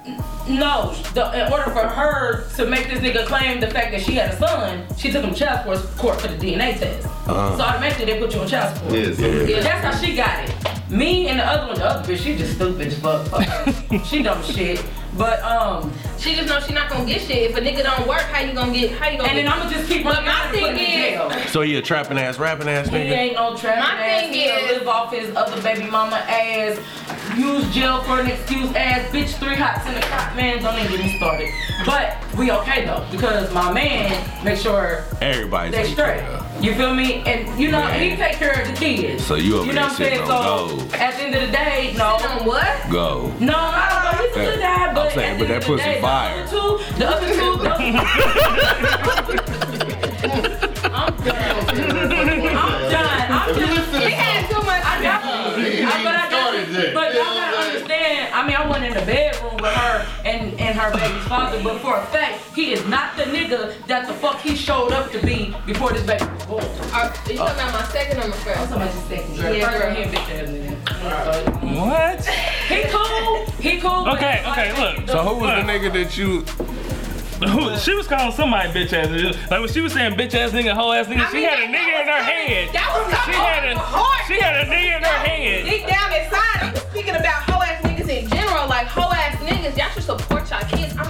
No, the, in order for her to make this nigga claim the fact that she had a son, she took him to child support court for the DNA test. Uh-huh. So automatically they put you on child support. Yes. Yeah, that's how she got it. Me and the other one, the other bitch, she just stupid as. Fuck she dumb shit. But um, She just knows she not gonna get shit. If a nigga don't work, how you gonna get? How you gonna? and then I'ma just keep But running my out and put him thing in jail. So he a trapping ass, rapping ass He ain't no trap My ass. thing He gonna is- live off his other baby mama ass. Use jail for an excuse ass. Bitch, three hots in the cop. Man, don't even get me started. But we okay though because my man make sure Everybody they straight. care of. You feel me? And you know, Man. he take care of the kids. So you over you know what I'm saying? So at the end of the day, no. What? Go. No, I don't know. He's a good guy, but I'm saying, at but that pussy fire. The other two, the other two. I'm done. I'm done. I'm done. He had too much. I got. I, but I got. But mean, I wasn't in the bedroom with her and, and her baby's father, but for a fact, he is not the nigga that the fuck he showed up to be before this baby was born. Are you talking about my second or my first? I'm talking about his second. Yeah, Yeah, first girl. he a bitch ass nigga. What? He cool. He cool. but Okay, like, okay, look. So who was the nigga that you? She was calling somebody bitch ass nigga. Like when she was saying bitch ass nigga, hoe ass nigga, I she mean, had a nigga in her was head. that was She had a hard. she had a nigga in her head. Deep down inside, I'm speaking about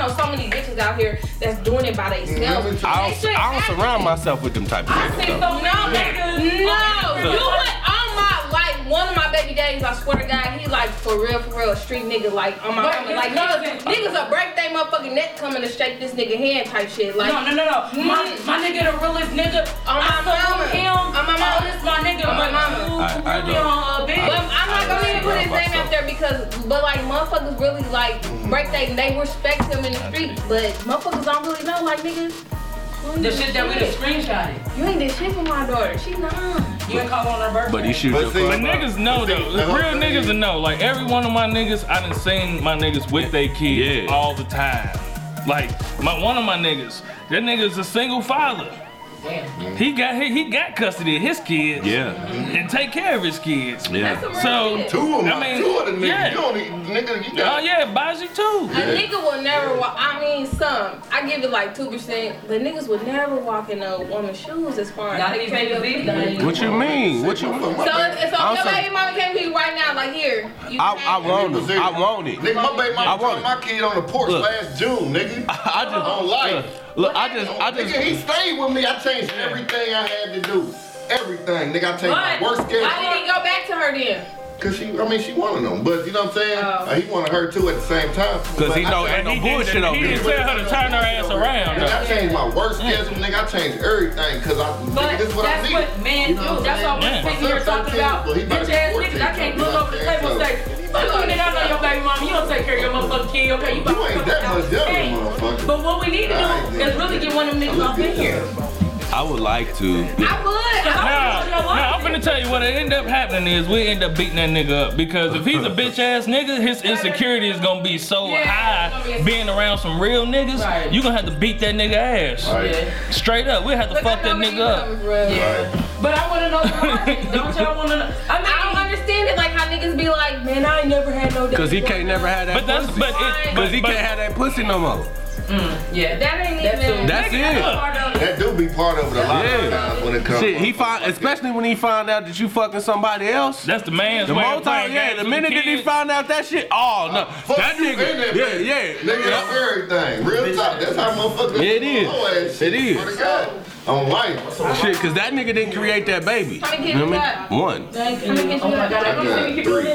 around so many bitches out here that's doing it by themselves. I don't, I don't surround myself with them type of people. I see so many niggas. No. you would one of my baby daddies. I swear to God, he like for real, for real, a street nigga. Like on my But mama, like niggas, niggas will break their motherfucking neck coming to shake this nigga hand type shit. Like No, no, no, no. My, Mm. my nigga, the realest nigga. On my I salute mama. him. On my mama. Oh, this my nigga. On my but mama. you I- I really know. on a bitch. But I'm not gonna even put his name out there because, but like motherfuckers really like break they, they respect him in the street, but motherfuckers don't really know. Like niggas, The shit that we done screenshotted. you ain't did shit for my daughter. She nine. You ain't call on her birthday. But he shoot But your see- But up. niggas know though. the Real niggas know. Like every one of my niggas, I done seen my niggas with they kids Yeah. all the time. Like my one of my niggas, that nigga's a single father. Damn. He got he, he got custody of his kids. Yeah, And take care of his kids. yeah. That's some real So- shit. Two of them, I mean, two of the niggas. yeah. You don't need, nigga, you Oh yeah, Baji too. A nigga will never walk. I mean, some. I give it like two percent, but niggas would never walk in a woman's shoes as far as. Not these babies these. What you mean? What you? My So, baby- so if your baby mama came to you right now, like here. You I, I want it. I want it. Nigga, my baby I mama want took my kid on the porch Look. last June, nigga. I just On life. Look, I just, I Nigga, he stayed with me. I changed everything I had to do. Everything. Nigga, I changed my worst work schedule. Why did he go back to her then? Cause she, I mean, she wanted them, but you know what I'm saying? Oh. Uh, he wanted her too at the same time. Cause But he I know changed- ain't no He bullshit didn't, over he didn't tell her to turn her ass around. Nigga, though. I changed my work schedule, nigga. I changed everything, cause I, But nigga, this is what I that's need. what men You know do. what That's why I'm we're saying? sitting here talking about Well, he about to bitch ass niggas. I can't you look over the table and say, saying? Fuck you, nigga. I know your baby mama. You don't take care of your motherfucking kid, okay? You You about ain't to that fuck much out Hey, motherfucker. But what we need to do is really get one of them niggas off in here. I would like to. I would. I Now, now I'm finna tell you what it end up happening is we end up beating that nigga up because if he's a bitch ass nigga, his insecurity is gonna be so Yeah, high be- being around some real niggas. Right. You gonna have to beat that nigga ass. Right. Yeah. Straight up, we have to Look, fuck that know where you nigga up. coming from. Yeah. But I want to know the logic. Don't y'all want to know? I mean, niggas be like, man, I ain't never had no. Cause he can't never have that But that's pussy. but it, Cause he but, can't have that pussy no more. Mm, yeah. That ain't That's even. it. That's Nigga, it. part of it. That do be part of it a lot Yeah. of times when it comes. Shit, he find, especially when he find out that you fucking somebody else. that's the man's The way more of playing time, yeah, the with minute that he find out that shit, oh no, uh, Fuck that you in nigga, that yeah, bitch. yeah, Nigga, yeah. everything. Real talk. That's how motherfuckers. It is. Low ass shit. It is. Swear to God. On life. Shit, cause that nigga didn't create that baby. You know what I mean? One. Thank you. How many kids Oh my god, I I you got keep doing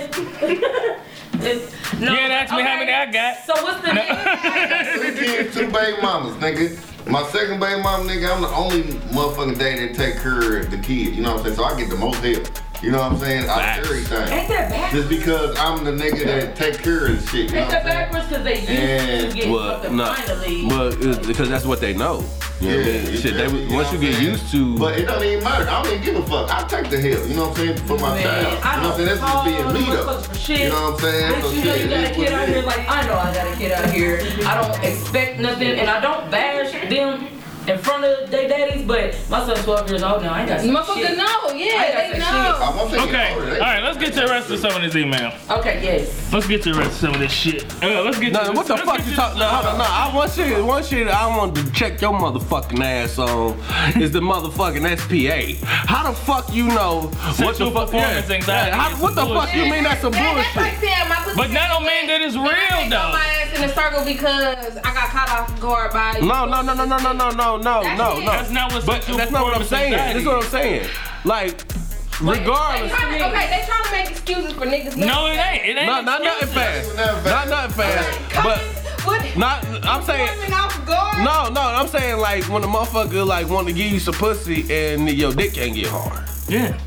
You ain't ask me how many I got. So what's the name? Three kids, two baby mamas, nigga. My second baby mama, nigga, I'm the only motherfucking daddy that take care of the kids. You know what I'm saying? So I get the most help. You know what I'm saying? Out Facts. of everything. Ain't that backwards? Just because I'm the nigga that take care of the shit. You Ain't what that backwards? Because they used And- to get Well, fucking no, finally. but it's because that's what they know. You know what I Yeah, mean? Shit, they, feel me? You once you get used to, But it don't even matter. I don't even give a fuck. I take the help. You know what I'm saying? For my Man, child. I You know what I'm saying? That's just being me though. for shit. You know what I'm saying? Bitch, So you know you got a kid out it here is. like I know I got a kid out here. I don't expect nothing and I don't bash them in front of their daddies, but my son's 12 years old now. I ain't got some Motherfucker shit. know, I yeah, got they know. I'm I'm Okay, older, all they- right, let's get to the rest of some of this email. Okay, yes. Let's get to the rest of some of this shit. Uh, let's get no, to what the let's fuck get you to- talking? No, hold on, no. I, one shit, one shit I want to check your motherfucking ass on is the motherfucking SPA. How the fuck you know what the Sexual fuck? performance anxiety how- is what the some fuck you bullshit. mean that's some Man, that's like bullshit? saying my pussy But that don't mean that it's And I real can't throw though. my ass in a circle because I got caught off guard by you. No, no, no, no, no, no, no, no, no, That's no, no. That's not what But that's not what I'm saying. anxiety This is what I'm saying. Like, They regardless. trying to, okay, they trying to make excuses for niggas. No, it ain't. It ain't. Not, not nothing fast. Not nothing fast. But what? not. I'm saying. Women off guard. No, no. I'm saying like when a motherfucker like want to give you some pussy and your dick can't get hard. Yeah.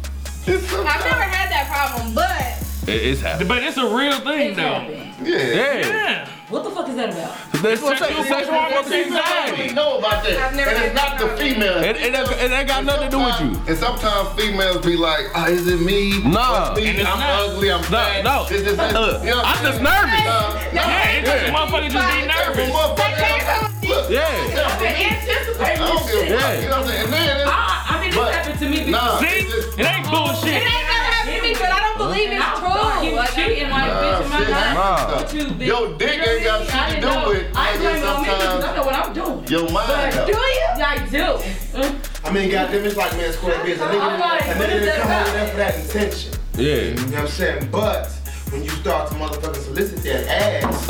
It's I've never had that problem, but It- it's happening. But it's a real thing It's though. happening. Yeah. Yeah. Yeah. What the fuck is that about? That's what I'm saying. Sexual Sexual performance performance anxiety. We know about that. I've never and it's had not the that. female. It, it, ain't- it ain't got nothing to do with you. And sometimes females be like, oh, is it me? Nah. It's me. And I'm not. ugly. I'm fat. no. It's just, Uh, you know I'm just nervous. Yeah, it's just motherfuckers just be nervous. Look, Yeah. I don't give a shit. fuck. You know what I'm saying? And then it's, I, I mean, this happened to me before. nah, See, it ain't bullshit. It ain't never happened to me, but I don't believe it's true. Like, cheating like Nah, bitch in my shit life. Nah. What you. Your dick ain't got what shit to do I with- know. I ain't nigga, blaming on because sometimes- I know what I'm doing. your mind. But do you? I do. I mean, goddamn, it's like man, square biz. A I'm nigga, like, a what nigga didn't come over about? there for that intention. Yeah. You know what I'm saying? But when you start to motherfucking solicit that ass,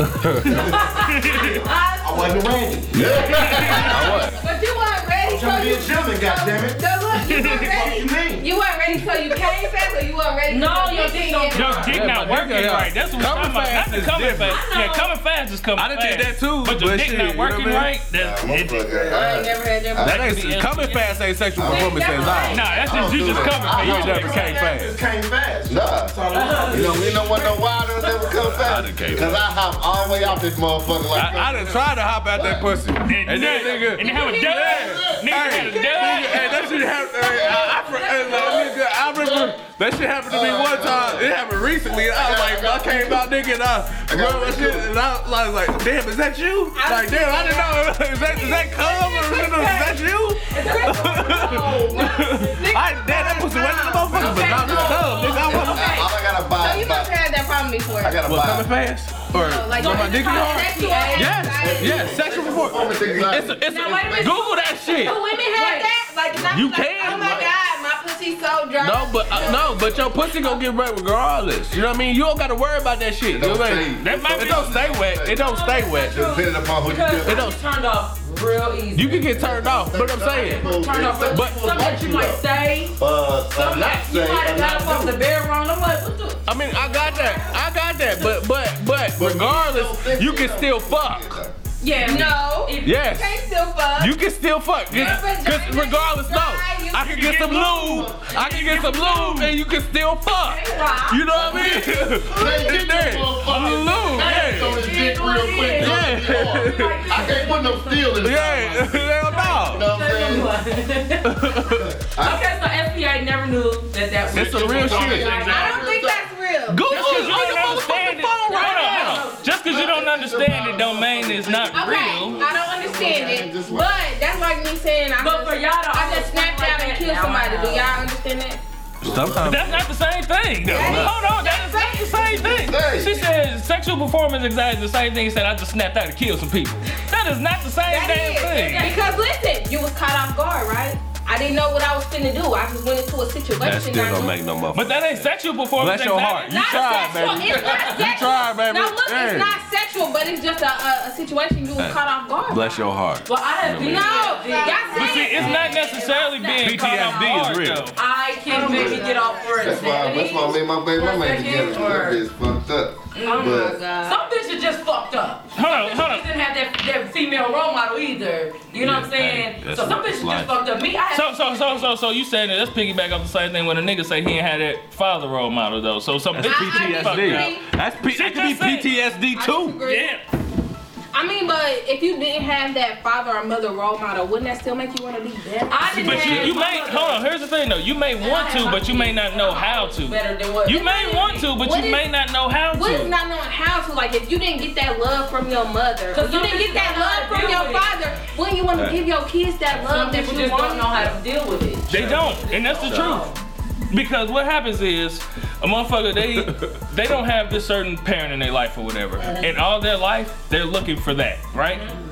I wasn't ready. Yeah. I was. But you weren't ready, I'm trying to be you. a gentleman, goddammit. So look, you weren't ready. you mean? You weren't ready, so you came fast, or you weren't ready. No, so your dick didn't don't Your dick not working yeah. right. That's what we're Coming talking about. fast Not the coming fast. Yeah, coming fast is coming fast. I done fast. did that too, But your dick not working what I mean? right. That's Nah, it. motherfucker, ain't I- never had that. That That ain't coming fast ain't sexual performance do that. anxiety. Nah, that's just you just coming fast. You You never just came Just fast. came fast. Nah. That's all You know, we don't want no water never come fast. Cause I hop all the way out this motherfucker like I, I done tried to hop out that pussy. And, And then nigga. and they have a dub. Nigga had a Hey, nigga, dub. hey, that shit happened. Hey, I, I, hey, like, nigga, I remember that shit happened to me uh, one time. It happened recently. And I was like, I came out, nigga, and I rubbed my shit, and I was like, damn, is that you? Like, damn, I didn't know. Is that is that cum or is that you? I damn, that pussy went in the motherfucker, but not the cum, nigga. I want All I gotta So you must have had that problem before. I gotta What, coming fast? Or like, my dick get hard? Sexual Yes, anxiety. yes, sexual performance. Performance anxiety. It's a, it's Now, wait a a, minute. Google that shit. Do women have that? Like, it's not You like, can, Oh my but- god, my pussy's so dry. No, but uh, no, but your pussy gonna get wet regardless. You know what I mean? You don't gotta worry about that shit. You know Don't what I stay- mean? That might It be. don't stay wet. It don't stay wet. Depending upon who you Because deal I with. was turned off real easy. You can get turned off, but I'm saying. turned off, but, But- something that you might say, Uh, something not that you might have got up off the bed wrong. I'm like, what the? I mean, I got that. I got that. But but but regardless, you can still fuck. Yeah, No. If- Yes. Can't still fuck. You can still fuck. Your Cause regardless, is no. I can can get get some lube. lube. I can get some lube, and you can still fuck. You know what I mean? It's there. On the lube, Throw yeah. his dick real quick. Yeah. I can't put no steel in it. Yeah. Hell no. I'm saying? Okay, so SPA never knew that that was It's a real shit. I don't think that's real. Google Just because it you on don't your motherfucking Just because you don't understand it, don't mean it's not Okay, real. I don't understand it, but that's like me saying I But for y'all I just snapped out and killed somebody. Do y'all understand that? Sometimes. That's not the same thing, though. Hold on, that is not the same thing. She said sexual performance anxiety is the same thing. She said I just snapped out and killed some people. That is not the same That damn is. thing. Because listen, you was caught off guard, right? I didn't know what I was finna do. I just went into a situation. That still don't knew- make no motherfucker. But that ain't sexual performance Bless your heart. You tried, baby. It's not You tried, baby. Now look, Hey. it's not sexual, but it's just a, a, a situation you was caught off guard. Bless your heart. Well, I have No, y'all But see, said it's not necessarily being caught off PTSD is guard, real. though. I can maybe get off for a That's why, that's why me and my baby mama ain't together. 'cause That bitch fucked up. Oh my god. Some bitches just fucked up. Hold on, hold on. didn't have that, that female role model either. You know what I'm saying? hey, so some bitches just fucked up. Me, I had So, so, so, so, so you saying that? Let's piggyback off the same thing when a nigga say he ain't had that father role model though. So some That's bitch I- I fucked up. That's P- that could be PTSD too. disagree. Yeah. I mean, but if you didn't have that father or mother role model, wouldn't that still make you want to be better? I didn't But you, have you may hold on. Here's the thing though. You may want to, but you may not know how to. Better than what? You may want to, but What you is- may not know how to. What is not knowing how to? Like, if you didn't get that love from your mother, or Cause you didn't get that don't know how love from your it. father, wouldn't you want to give your kids that Some love that you just want? don't know how to deal with it. They don't, and that's the truth. Because what happens is a motherfucker they they don't have this certain parent in their life or whatever, and all their life they're looking for that, right? Mm-hmm.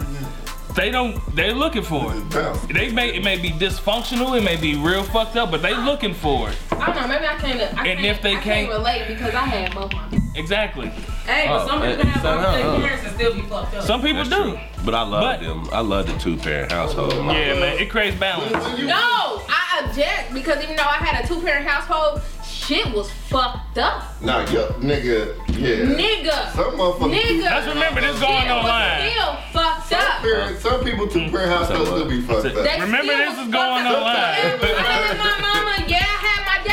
They don't. They're looking for it. bounce. They may it may be dysfunctional, it may be real fucked up, but they looking for it. I don't know. Maybe I can't. I And can't, if they I can't can't- relate because I had both my. Exactly. Hey, but Oh, some people have son, both their parents and still be fucked up. Some people That's do. true. But I love But- them. I love the two parent household. Yeah, man. It creates balance. No, I object because even though I had a two parent household, shit was fucked up. Nah, yo, nigga, yeah. Nigga. Some motherfuckers. Nigga. Let's remember this Shit going was online. still fucked Some, up. parents, some people two parent households still be fucked up. They Remember this is going fucked up. online. Yeah, I had my mama, yeah,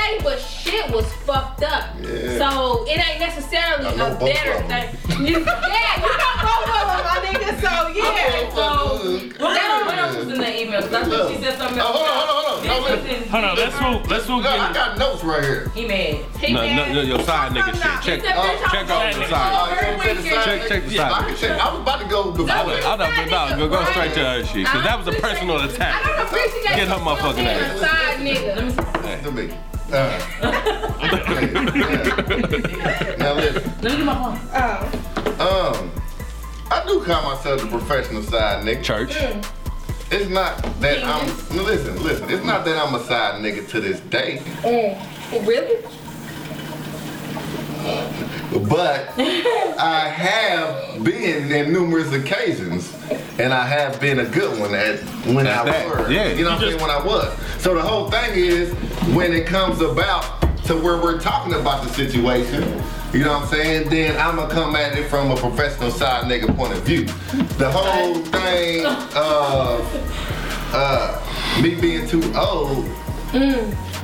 I had my daddy, but shit was fucked up. Yeah. So it ain't necessarily a better thing. You, yeah, you know both of them, my nigga. So yeah. So What else, what else was in that email? 'Cause I think she said something Oh, else. hold on, hold on, hold on. No, listen. Hold on, let's move. Let's move. No, I got notes right here. He mad. he No, no, mad. no, your side nigga shit. Check, He Oh, check was out the side. Oh, you want me to weekend. say- Check- check the Yeah, side. I can check. I was about to go before I that. don't, I don't, no, go, go straight to her shit, cause that was a personal I attack. don't appreciate Get her motherfucking ass. Side nigga. to me. Uh, now listen. Let me get my phone. Oh. Um, I do call myself the professional side nigga. Church. It's not that I'm. Listen, listen. It's not that I'm a side nigga to this day, Mm. Really? But I have been in numerous occasions, and I have been a good one at when I At that, was. yeah. You know what I'm saying? When I was. So the whole thing is when it comes about to where we're talking about the situation. You know what I'm saying? Then I'm gonna come at it from a professional side nigga point of view. The whole thing of uh, me being too old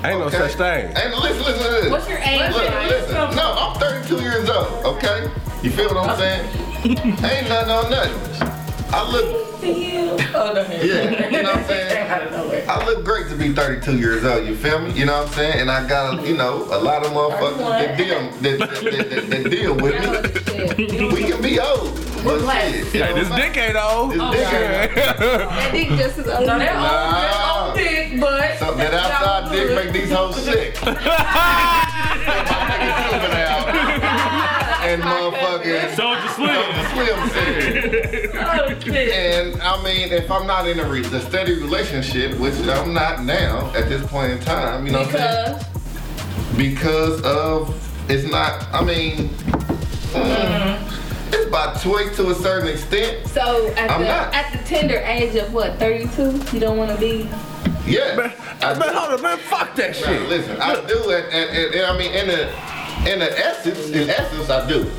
Ain't no such thing. And listen, listen to this. What's your age, Look, Ryan? listen. No, I'm 32 years old, okay? You feel what I'm saying? Ain't nothing on nothing. I look, Oh, go yeah, you know what I'm saying? Out of nowhere. I look great to be 32 years old, you feel me? You know what I'm saying? And I got, you know, a lot of motherfuckers that deal, that, that, that, that, that deal with me. We can be old, but shit. you Hey, know this dick ain't old. saying? This oh, dick ain't That dick just is No, that old, that Nah. old dick, but. Something that outside dick make these hoes sick. and motherfucking Soulja Slim. Slim said. Shit. And I mean, if I'm not in a, re- a steady relationship, which I'm not now at this point in time, you know what I'm saying? Because Because of, it's not, I mean, mm, it's by twig to a certain extent. so at I'm the not. at the tender age of what, 32, you don't want to be. Yeah. I Man, do. hold on, man. Fuck that Now, shit. listen, I do, and, and, and, and I mean, in the, in the essence, in essence, I do.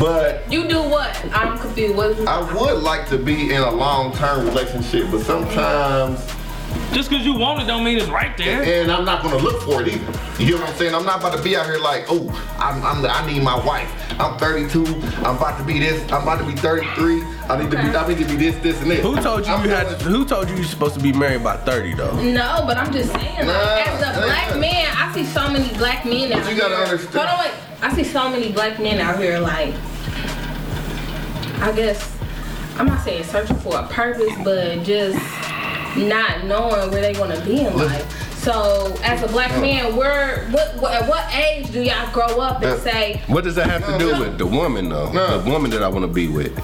But You do what? I'm confused. What is I would like to be in a long-term relationship, but sometimes, Just because you want it don't mean it's right there. and I'm not gonna look for it either. You know what I'm saying? I'm not about to be out here like, oh, I'm, I'm I need my wife. I'm 32. I'm about to be this. I'm about to be 33. I need to be. I need to be this, this, and this. Who told you I'm you had? To, who told you you're supposed to be married by 30 though? No, but I'm just saying, like, as a nah, black nah. man, I see so many black men out But you here. gotta understand- Hold on, wait. I see so many black men out here, like, I guess, I'm not saying searching for a purpose, but just not knowing where they want to be in life. So, as a black oh. man, where, what, what, at what age do y'all grow up and Yeah. say, What does that have to do No. with the woman though? No. The woman that I want to be with.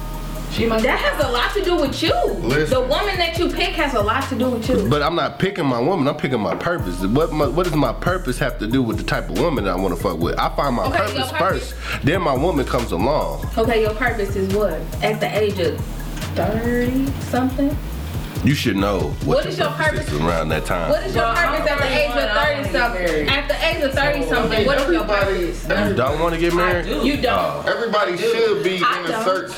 That has a lot to do with you? Listen. The woman that you pick has a lot to do with you. But I'm not picking my woman. I'm picking my purpose. What my, what does my purpose have to do with the type of woman that I want to fuck with? I find my Okay, purpose, purpose. first. Then my woman comes along. Okay, your purpose is what? At the age of 30 something? You should know what, What is your purpose? is around that time. What is your Well, purpose at the age of 30 something? At the age of 30 something, what is your purpose? You don't want to get married? You don't. Everybody should be I in a don't. search.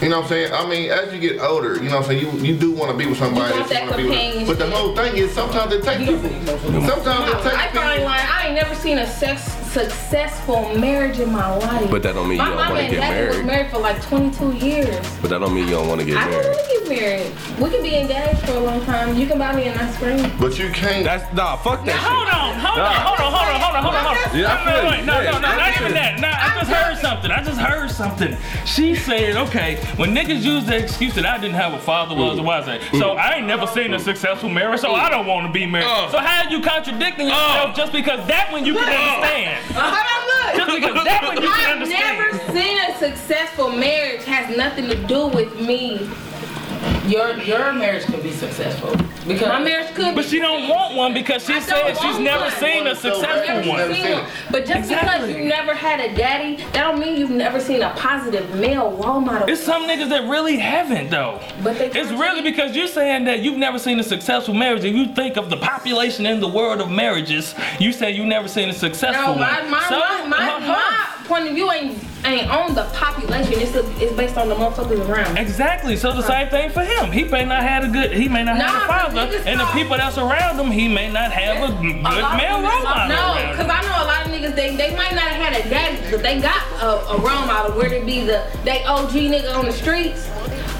You know what I'm saying? I mean, as you get older, you know what I'm saying? You you do want to be with somebody You want that you that want to be with. But the whole thing is sometimes it takes. Sometimes it takes I find like I ain't never seen a sex successful marriage in my life. But that don't mean you my don't mama wanna and get daddy was married. married for like 22 years. But that don't mean you don't want to get married. I don't want to get married. We can be engaged for a long time. You can buy me a nice ring. But you can't. That's nah. Fuck that Hold shit. on, hold on, hold on, hold on, hold on, hold on, hold on. Yeah, I feel no, wait, no, no, no, Yeah. not even that. No, I just heard something. I just heard something. She said, okay, when niggas use the excuse that I didn't have a father, was Mm. a wise say, so I ain't never seen a successful marriage, so I don't want to be married. Uh. So how are you contradicting yourself just because that one you can understand? Hold on, look. Just because that one you I've never understand. seen a successful marriage has nothing to do with me. Your your marriage could be successful because My marriage could be. But be. she don't want one because she I said she's never one. seen a I've successful never one. seen one. But just Exactly. because you never had a daddy, that don't mean you've never seen a positive male role model. It's some niggas that really haven't though. But they It's really because you're saying that you've never seen a successful marriage. If you think of the population in the world of marriages, you say you never seen a successful No, my one. my So- my, my, uh-huh. my point of view ain't ain't on the population. It's a, it's based on the motherfuckers around. Exactly. So the same thing for him. He may not have a good. He may not Nah, have a father, and the people that's around him, he may not have a good of male role model No, because. I know a lot of niggas, they, they might not have had a daddy, but they got a, a role model, whether it be the they OG nigga on the streets,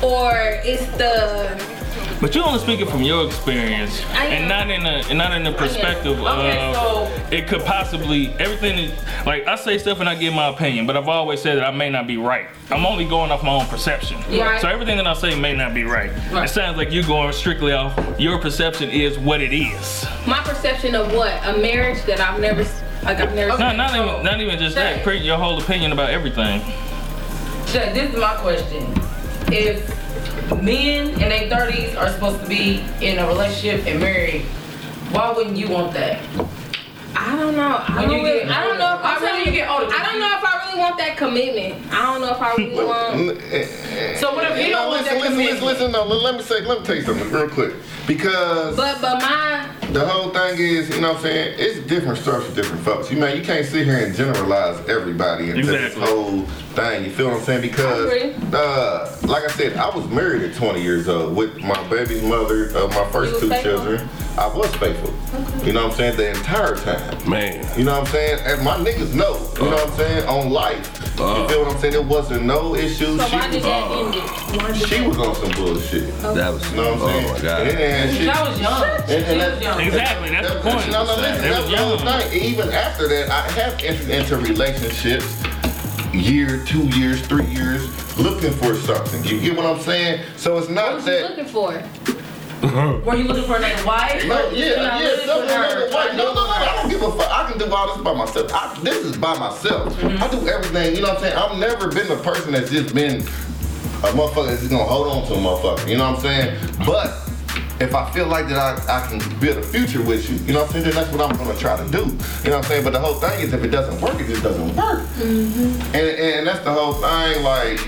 or it's the But you're only speaking from your experience, and not in a and not in the perspective Okay, of so- it could possibly everything. Is, like I say stuff and I give my opinion, but I've always said that I may not be right. I'm only going off my own perception. Right. So everything that I say may not be right. Right. It sounds like you're going strictly off your perception is what it is. my perception of what a marriage that I've never like I've never. No, not even not even just that. Pre- Your whole opinion about everything. This is my question. If men in their 30s are supposed to be in a relationship and married, why wouldn't you want that? I don't know. I When don't, really, get I don't know if I older. really When you get older, I don't know if I really want that commitment. I don't know if I really want. Eh, eh. So what if he No, don't want listen, that listen, listen, commitment? listen. No, let, let me say, let me tell you something real quick. Because But but my the whole thing is, you know what I'm saying? It's different stuff for different folks. You man, you can't sit here and generalize everybody into Exactly. this whole thing. You feel what I'm saying? Because, uh, like I said, I was married at 20 years old with my baby's mother of my first two faithful? children. I was faithful. Okay. You know what I'm saying? The entire time. Man. You know what I'm saying? And my niggas know. You know what I'm saying? On life. Uh. You feel what I'm saying? There wasn't no issue. so she why did was, that end it? Why did she was on some bullshit. That was. You know what I'm saying? Oh my god. And, and she, I was young. and, She and was young. Exactly, that's the that- point. No, no, listen, They that's was the whole thing. Even after that, I have entered into relationships, year, two years, three years, looking for something. You get what I'm saying? So it's What not was you that. looking for? Were you looking for another wife? No, Or yeah, not yeah, looking something for her? another wife. No, no, no, I don't give a fuck. I can do all this by myself. I, this is by myself. Mm-hmm. I do everything, you know what I'm saying? I've never been a person that's just been a motherfucker that's just gonna hold on to a motherfucker, you know what I'm saying? But if I feel like that I, I can build a future with you, you know what I'm saying, then that's what I'm gonna try to do. You know what I'm saying? But the whole thing is if it doesn't work, it just doesn't work. Mm-hmm. And, and that's the whole thing, like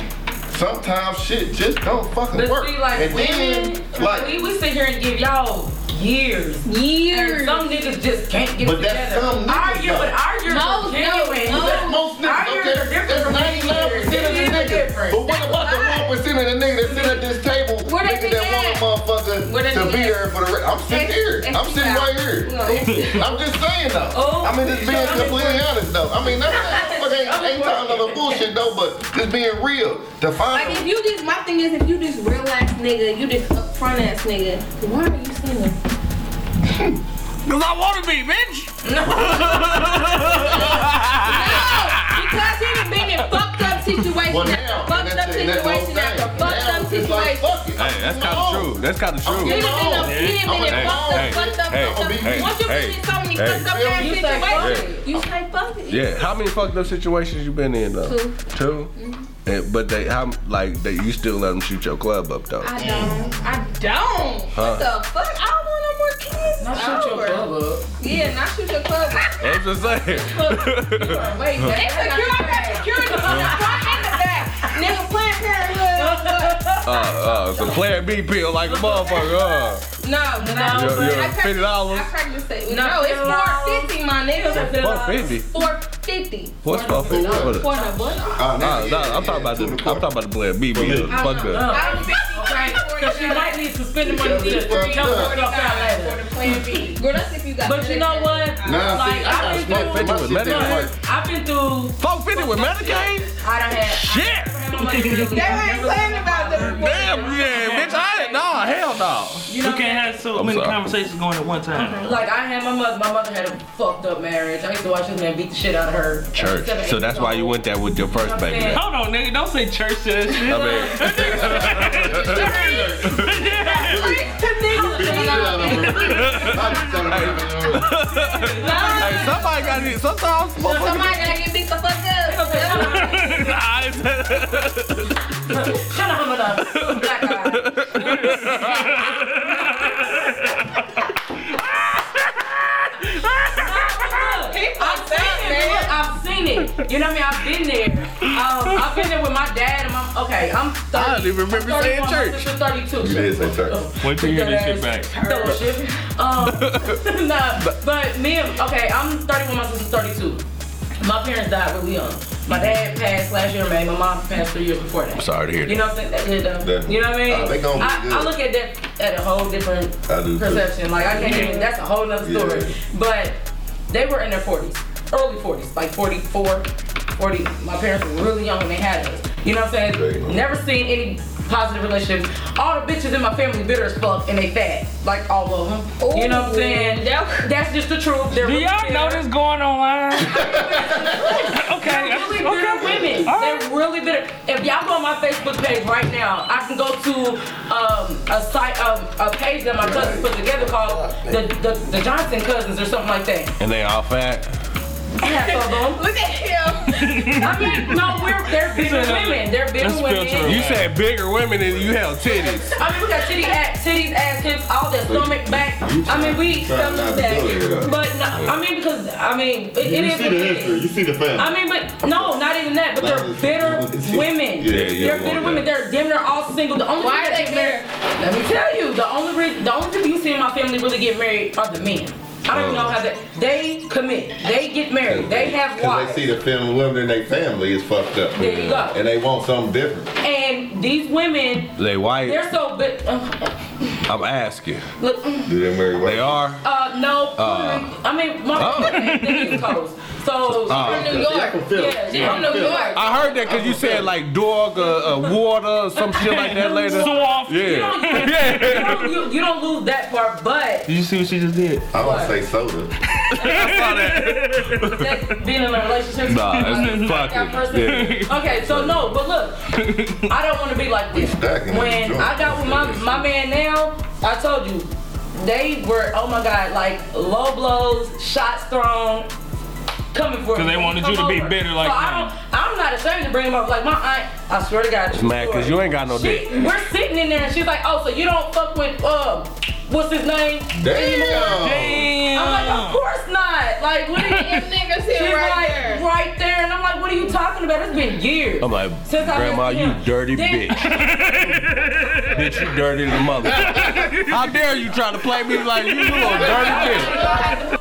sometimes shit just don't fucking But work. see, like and women, then, like, we, we sit here and give y'all years. Years. And some niggas just can't get But it that's together. some niggas, our years, though. but our years No, are no, genuine. no. That's most Our niggas, years okay? are different That's 99% of the niggas. different. But what about the Why? 1% of the niggas that sit at this table Where they thinking be that at? one motherfucker Where to be be at? there for the rest? I'm sitting Ex- here. I'm ex- sitting right here. No, I'm just saying though. Oh, I mean, just being so I mean, completely honest though. I mean, that's motherfucker ain't, ain't talking no bullshit though, but just being real. To find Like if you just, my thing is, if you just real ass nigga, you just upfront ass nigga, why are you single? Cause I want to be, bitch. No, because he done been in fucked up situation well, after fucked up that's, and that's situation after saying. fucked Now, up it's like, situation. fuck it. Hey, that's kind of true. That's kind of true. He done been, Oh, a, he done been in hey, fucked hey, up, fucked up, hey, fucked up. hey, Once you hey, been in so many hey. fucked up ass You say fuck situations, it. you say fuck it. Yeah, how many fucked up situations you been in though? Two. 2 mm-hmm. And, but they, how like they, you still let them shoot your club up though? I don't. I don't. What the fuck? I don't want no more kids. Not It's shoot your over. club up. Yeah, not shoot your club. up. I'm just saying. You are way They back. secure, I got security uh, uh, some Plan B pill like a motherfucker. Uh. No, but I, Yo, yo, I practice- $50? I practice it. No, No, it's 50. four fifty, my nigga. Four fifty. Four fifty. What's four fifty? What is- For the what? Oh, Nah, nah, I'm talking about the I'm talking about the Plan B pill. Fuck that. I don't Right, because she might need to spend the money to Yeah, cover it up for later. the plan B. Girl, that's if you got. But you know what? Nah, like see, I got I've smoke been fifty through, with Medicaid. I've been through. Four fifty with Medicaid? I done had. Shit. That ain't playing about the. Damn, yeah, bitch. I ain't. Nah, hell no. You can't have so many sorry. conversations going at one time. Like I had my mother. My mother had a fucked up marriage. I used to watch this man beat the shit out of her. Church. seven, So that's why you went there with your first baby. Yeah. Hold on, nigga. Don't say church to that shit. Hey, somebody got it. Sometimes Somebody motherfuckers. gotta get beat the fuck up. Shut up, mother. Black. I've seen it. Look, I've seen it. You know what I mean? I've been there. Um, I've been there with my dad and my. Okay, I'm 30. I don't even remember I'm saying 31, church. My sister's 32. You did say church. Wait till you hear this shit back. Fellowship. Um, nah, but me and okay, I'm 31, my sister's 32. My parents died really young. My dad passed last year, man. My mom passed three years before that. I'm sorry to hear You know what I'm saying? That's good though. You know what I mean? Uh, they gonna be I, good. I look at that at a whole different I do too. perception. Like I can't even. That's a whole nother story. Yeah. But they were in their 40s, early 40s, like 44, 40. My parents were really young when they had us. You know what I'm saying? young. Never seen any positive relationships. All the bitches in my family bitter as fuck and they fat, like all of them. You know what I'm saying? That- That's just the truth. They're Do really y'all bitter. know this going online? okay. They're really bitter okay. women. All right. They're really bitter. If y'all go on my Facebook page right now, I can go to um, a site, um, a page that my cousins put together called the, the the Johnson Cousins or something like that. And they all fat. Half of them. Look at him. I mean, no, we're they're bitter said, uh, women. They're bitter let's women. filter You said bigger women and you held titties. I mean, we got titty ass, titties, ass, hips, all that stomach, back. I mean, we try some not of to do it, that. But no, I mean, because I mean, it, it You is see what the it history. You see the family. I mean, but no, not even that. But they're bitter women. Yeah, yeah, They're I bitter want women. that. They're damn near all single. The only Why are they married. Let me tell you, the only reason, the only people you see in my family really get married are the men. I don't even know uh, how they. They commit. They get married. They have Cause wives. they see the family women in their family is fucked up. There you go. And they want something different. and these women, They white. they're so bit. Uh, I'm asking. look. mm, Do they marry white? They are. Uh, no. Uh. I mean, my Oh. the East Coast. So Uh. From New I York. can feel it. Yeah, I from New. York. I heard that because you said like dog, uh, uh, water, some shit like that later. Soft. you Yeah. don't, you, don't, you, you don't lose that part, but Did you see what she just did? I don't say soda. I saw that. that, being in a relationship. Nah, it's like fucking- that person. yeah. Okay, so no, but look, I don't want to be like this. stacking When it. I got with my my man now, I told you, they were oh my god, like low blows, shots thrown. Coming for 'Cause me. they wanted you to be over. bitter like so I don't, I'm not ashamed to bring him up. Like my aunt, I swear to God. true mad 'cause story. you ain't got no She- dick. We're sitting in there and she's like, oh, so you don't fuck with um, what's his name? Anymore. Damn. I'm like, of course not. Like, what are you? Them niggas She's here right like, there. right there, and I'm like, what are you talking about? It's been years. I'm like, Since I've been Grandma, with you him. dirty Then- bitch. bitch, you dirty to the mother. How dare you try to play me like you little dirty bitch?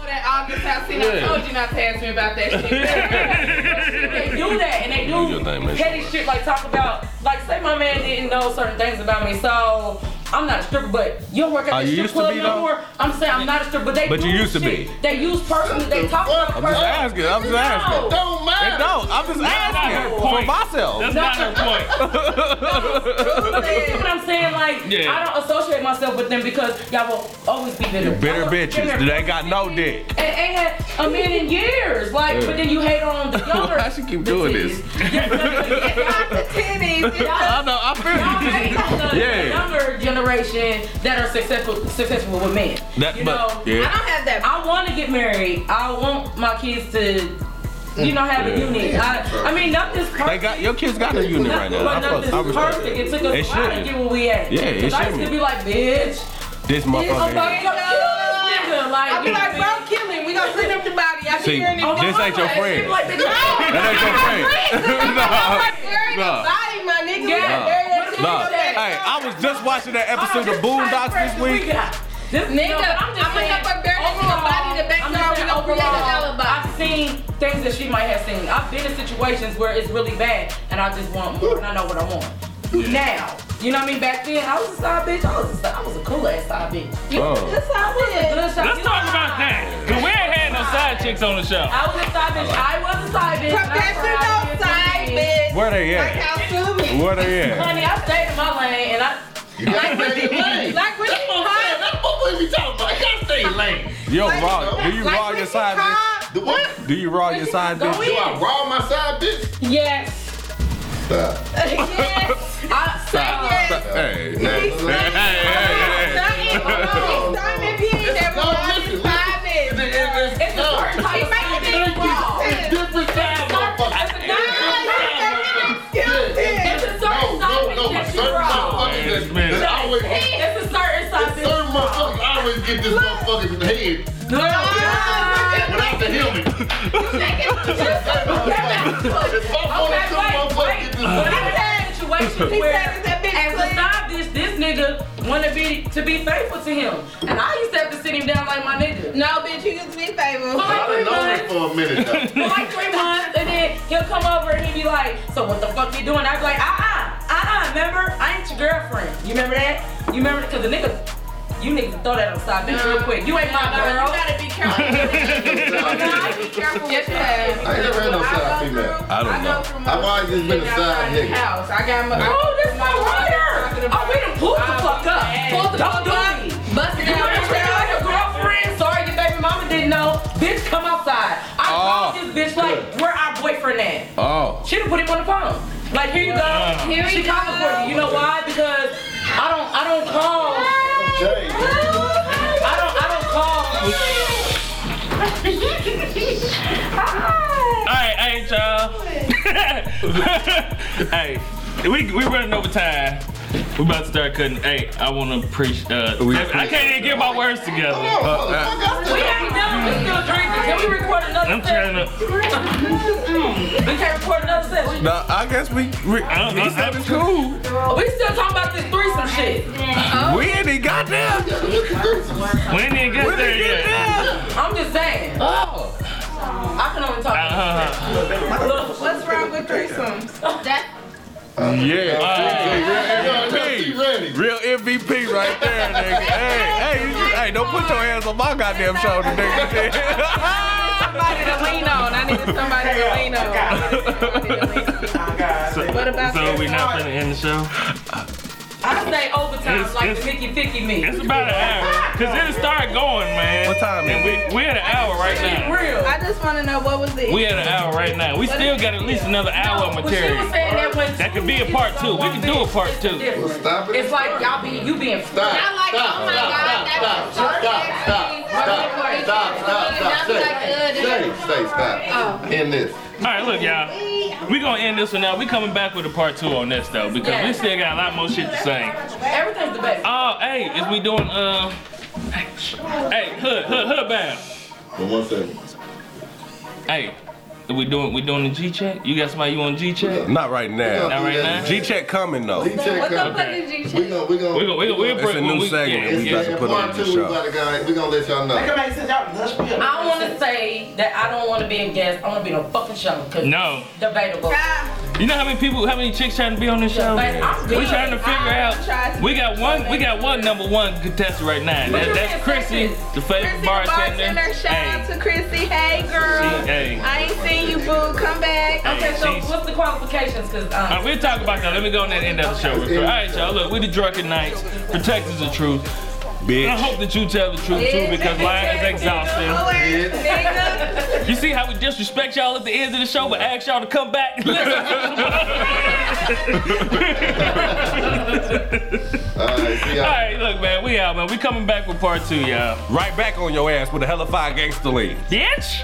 You don't have to go that August house. See, I told you not to ask me about that shit. they do that, and they Do do your thing, man. petty shit, like talk about, like say my man didn't know certain things about me, so. I'm not a stripper, but you don't work at the strip used to club be, no though? more. I'm saying I'm not a stripper, but they But do you used to shit. be. They use personally. They talk about I'm just personally. asking. I'm just asking. Don't It don't. I'm just not her asking for point. myself. That's not her point. But see what I'm saying? Like, Yeah. I don't associate myself with them because y'all will always be bitter. Bitter Y'all will- bitches. They ain't got no dick. And ain't had a million years. Like, but then you hate on the younger. Why she keep the doing titties. this? Yeah, the Titties. I know. I Y'all feel hate on Yeah. the younger generation that are successful successful with men. That, you but, know, I don't have that. I want to get married. I want my kids to, you know, have a Yeah. unit. I, I mean, nothing's perfect. They got your kids got a unit right now. But nothing's I respect perfect. It took us It a while to get where we at. Yeah, it 'Cause I used to shouldn't. be like, bitch. This motherfucker. About to kill this nigga. Like, I'll be like, bro, kill him. We gonna clean up the body. I See, be hearing it. Oh, This ain't your friend. Like, bitch, That ain't your friend. I'm like, bury the Nah. body, my nigga. We Yeah. gotta bury that shit. Nah. in there. Hey, I was just watching that episode of Boondocks this week. This Nigga, no, I'm just I'ma saying, help her bury that body in the I'm backyard. just We saying gonna create an overall, alibi. I've seen things that she might have seen. I've been in situations where it's really bad, and I just want more, and I know what I want. Now, you know what I mean? Back then, I was a side bitch. I was a, was a cool ass side bitch. You know, Oh. this side bitch. Good shot. Let's You talk about that. Cause we ain't had no side chicks on the show. I was a side bitch. I was a side bitch. Professional side bitch. Where they Like at? how Sue Where they at? Honey, I stayed in my lane, and I. Like what you Like when you hot. That's what we talking about. You gotta stay lane. Yo, Like- raw. Do you like raw your side bitch? The what? Do you raw your side bitch? Do in. I raw my side bitch? Yes. Stop. Yes. I say yes. Hey, Nah, hey, nah, hey, hey, hey, hey. Simon P. That No, was listen, five It- bitch. it- it's- It's a no. certain type He of make side it bitch make raw. sense. Different side, motherfucker. It's a Nah, you certain said It's a No, certain no, side no. bitch that Certain you raw. motherfuckers Man, that, that always, It's a certain side bitch certain raw. motherfuckers always get this motherfucker a clean. side bitch, this nigga to want to be to be faithful to him, and I used to have to sit him down like my nigga. No, bitch, you used to be faithful. For like I three done known months. it for a minute. For like three months, and then he'll come over and he'll be like, "So what the fuck you doing?" I'd be like, "Uh uh, uh uh." Remember, I ain't your girlfriend. You remember that? You remember? Cause the nigga, you niggas throw that on side bitch real quick. You ain't my No, girl. You gotta be careful. you gotta be careful. Yes, you have. I ain't never had no side female. I don't know. I've always just been a side nigga. House. I got my. Oh, this my rider. Oh, we done pulled the fuck up. Oh, Pull the Don't fuck do up. Busted You out. wanna like a girlfriend? Sorry, your baby mama didn't know. Bitch, come outside. I Oh. called this bitch like, where our boyfriend at? Oh. She done put him on the phone. Like, here you go. Here she you calling go. for you. You know why? Because I don't, I don't call. Jay, I don't, I don't call. All right, hey y'all. hey, we we running over time. We about to start cutting. Hey, I want to preach. Uh, We- I can't even get my words together. We ain't done. We still drinking. Can we record another I'm trying to. We can't record another session. No, I guess we. we Uh, he uh, said it's cool. We still talking about this threesome shit. We ain't even got there. We didn't even get We there yet. there. I'm just saying. Oh. I can only talk. Uh-huh. What's wrong with threesomes? That Yeah. She ready. Real MVP right there, nigga. Hey, hey, you, hey, don't put your hands on my goddamn shoulder, nigga. somebody to lean on. I needed somebody to lean on. I needed somebody to lean on. What about So that? we not gonna end the show? I say overtime It's- like it's- the Mickey Ficky me. It's about an hour. Cause it'll start going, man. What time And is we we at an hour right now. Real. I just want to know what was the We at an hour right now. We still got at least another hour of No, but she was material. saying that when That could be a part two. We can do a part two. Well, stop it. It's like y'all be you being Stop. Y'all like, stop, oh my stop, God, stop, that's stop, stop, stop, stop, stop, stop, stop, That's. Stay, stay, stop. End this. All right, look, y'all. We gonna end this one now. We coming back with a part two on this though, because we still got a lot more shit to say. Everything's the best. Oh, hey, is we doing uh? Hey, hood, hood, hood bound. For one second. Hey, are we doing we doing the G check? You got somebody you on G check? Not right now. Not right now. G check coming though. G check What the fuck coming. is G We check? gonna, we gonna. We gonna we gonna we'll It's break a new we, segment yeah, we yeah. got to In put on the two, we show. about to. We gonna let y'all know. Come back since y'all let's be I want to say that I don't want to be a guest. I want to be on a fucking show because No, debatable. Ah. you know how many people, how many chicks trying to be on this show? But We good. trying to figure I'm out. to We got one. We got one number one contestant right now. That, that's mean, Chrissy, Chrissy? the favorite Chrissy, the bartender. bartender. Shout out to Chrissy. Hey, girl. She- hey. I ain't seen you, boo. Come back. Okay, so she's- what's the qualifications? Because um, All right, we'll talk about that. Let me go on that end of the show. Real quick. All right, y'all. Look, we the drunken knights, protectors of truth. And I hope that you tell the truth too, because lying is exhausting. You see how we disrespect y'all at the end of the show, but ask y'all to come back. All right, see All y'all. right, look, man, we out, man. We coming back with part two, y'all. Right back on your ass with a hella fire gangster lean. Bitch.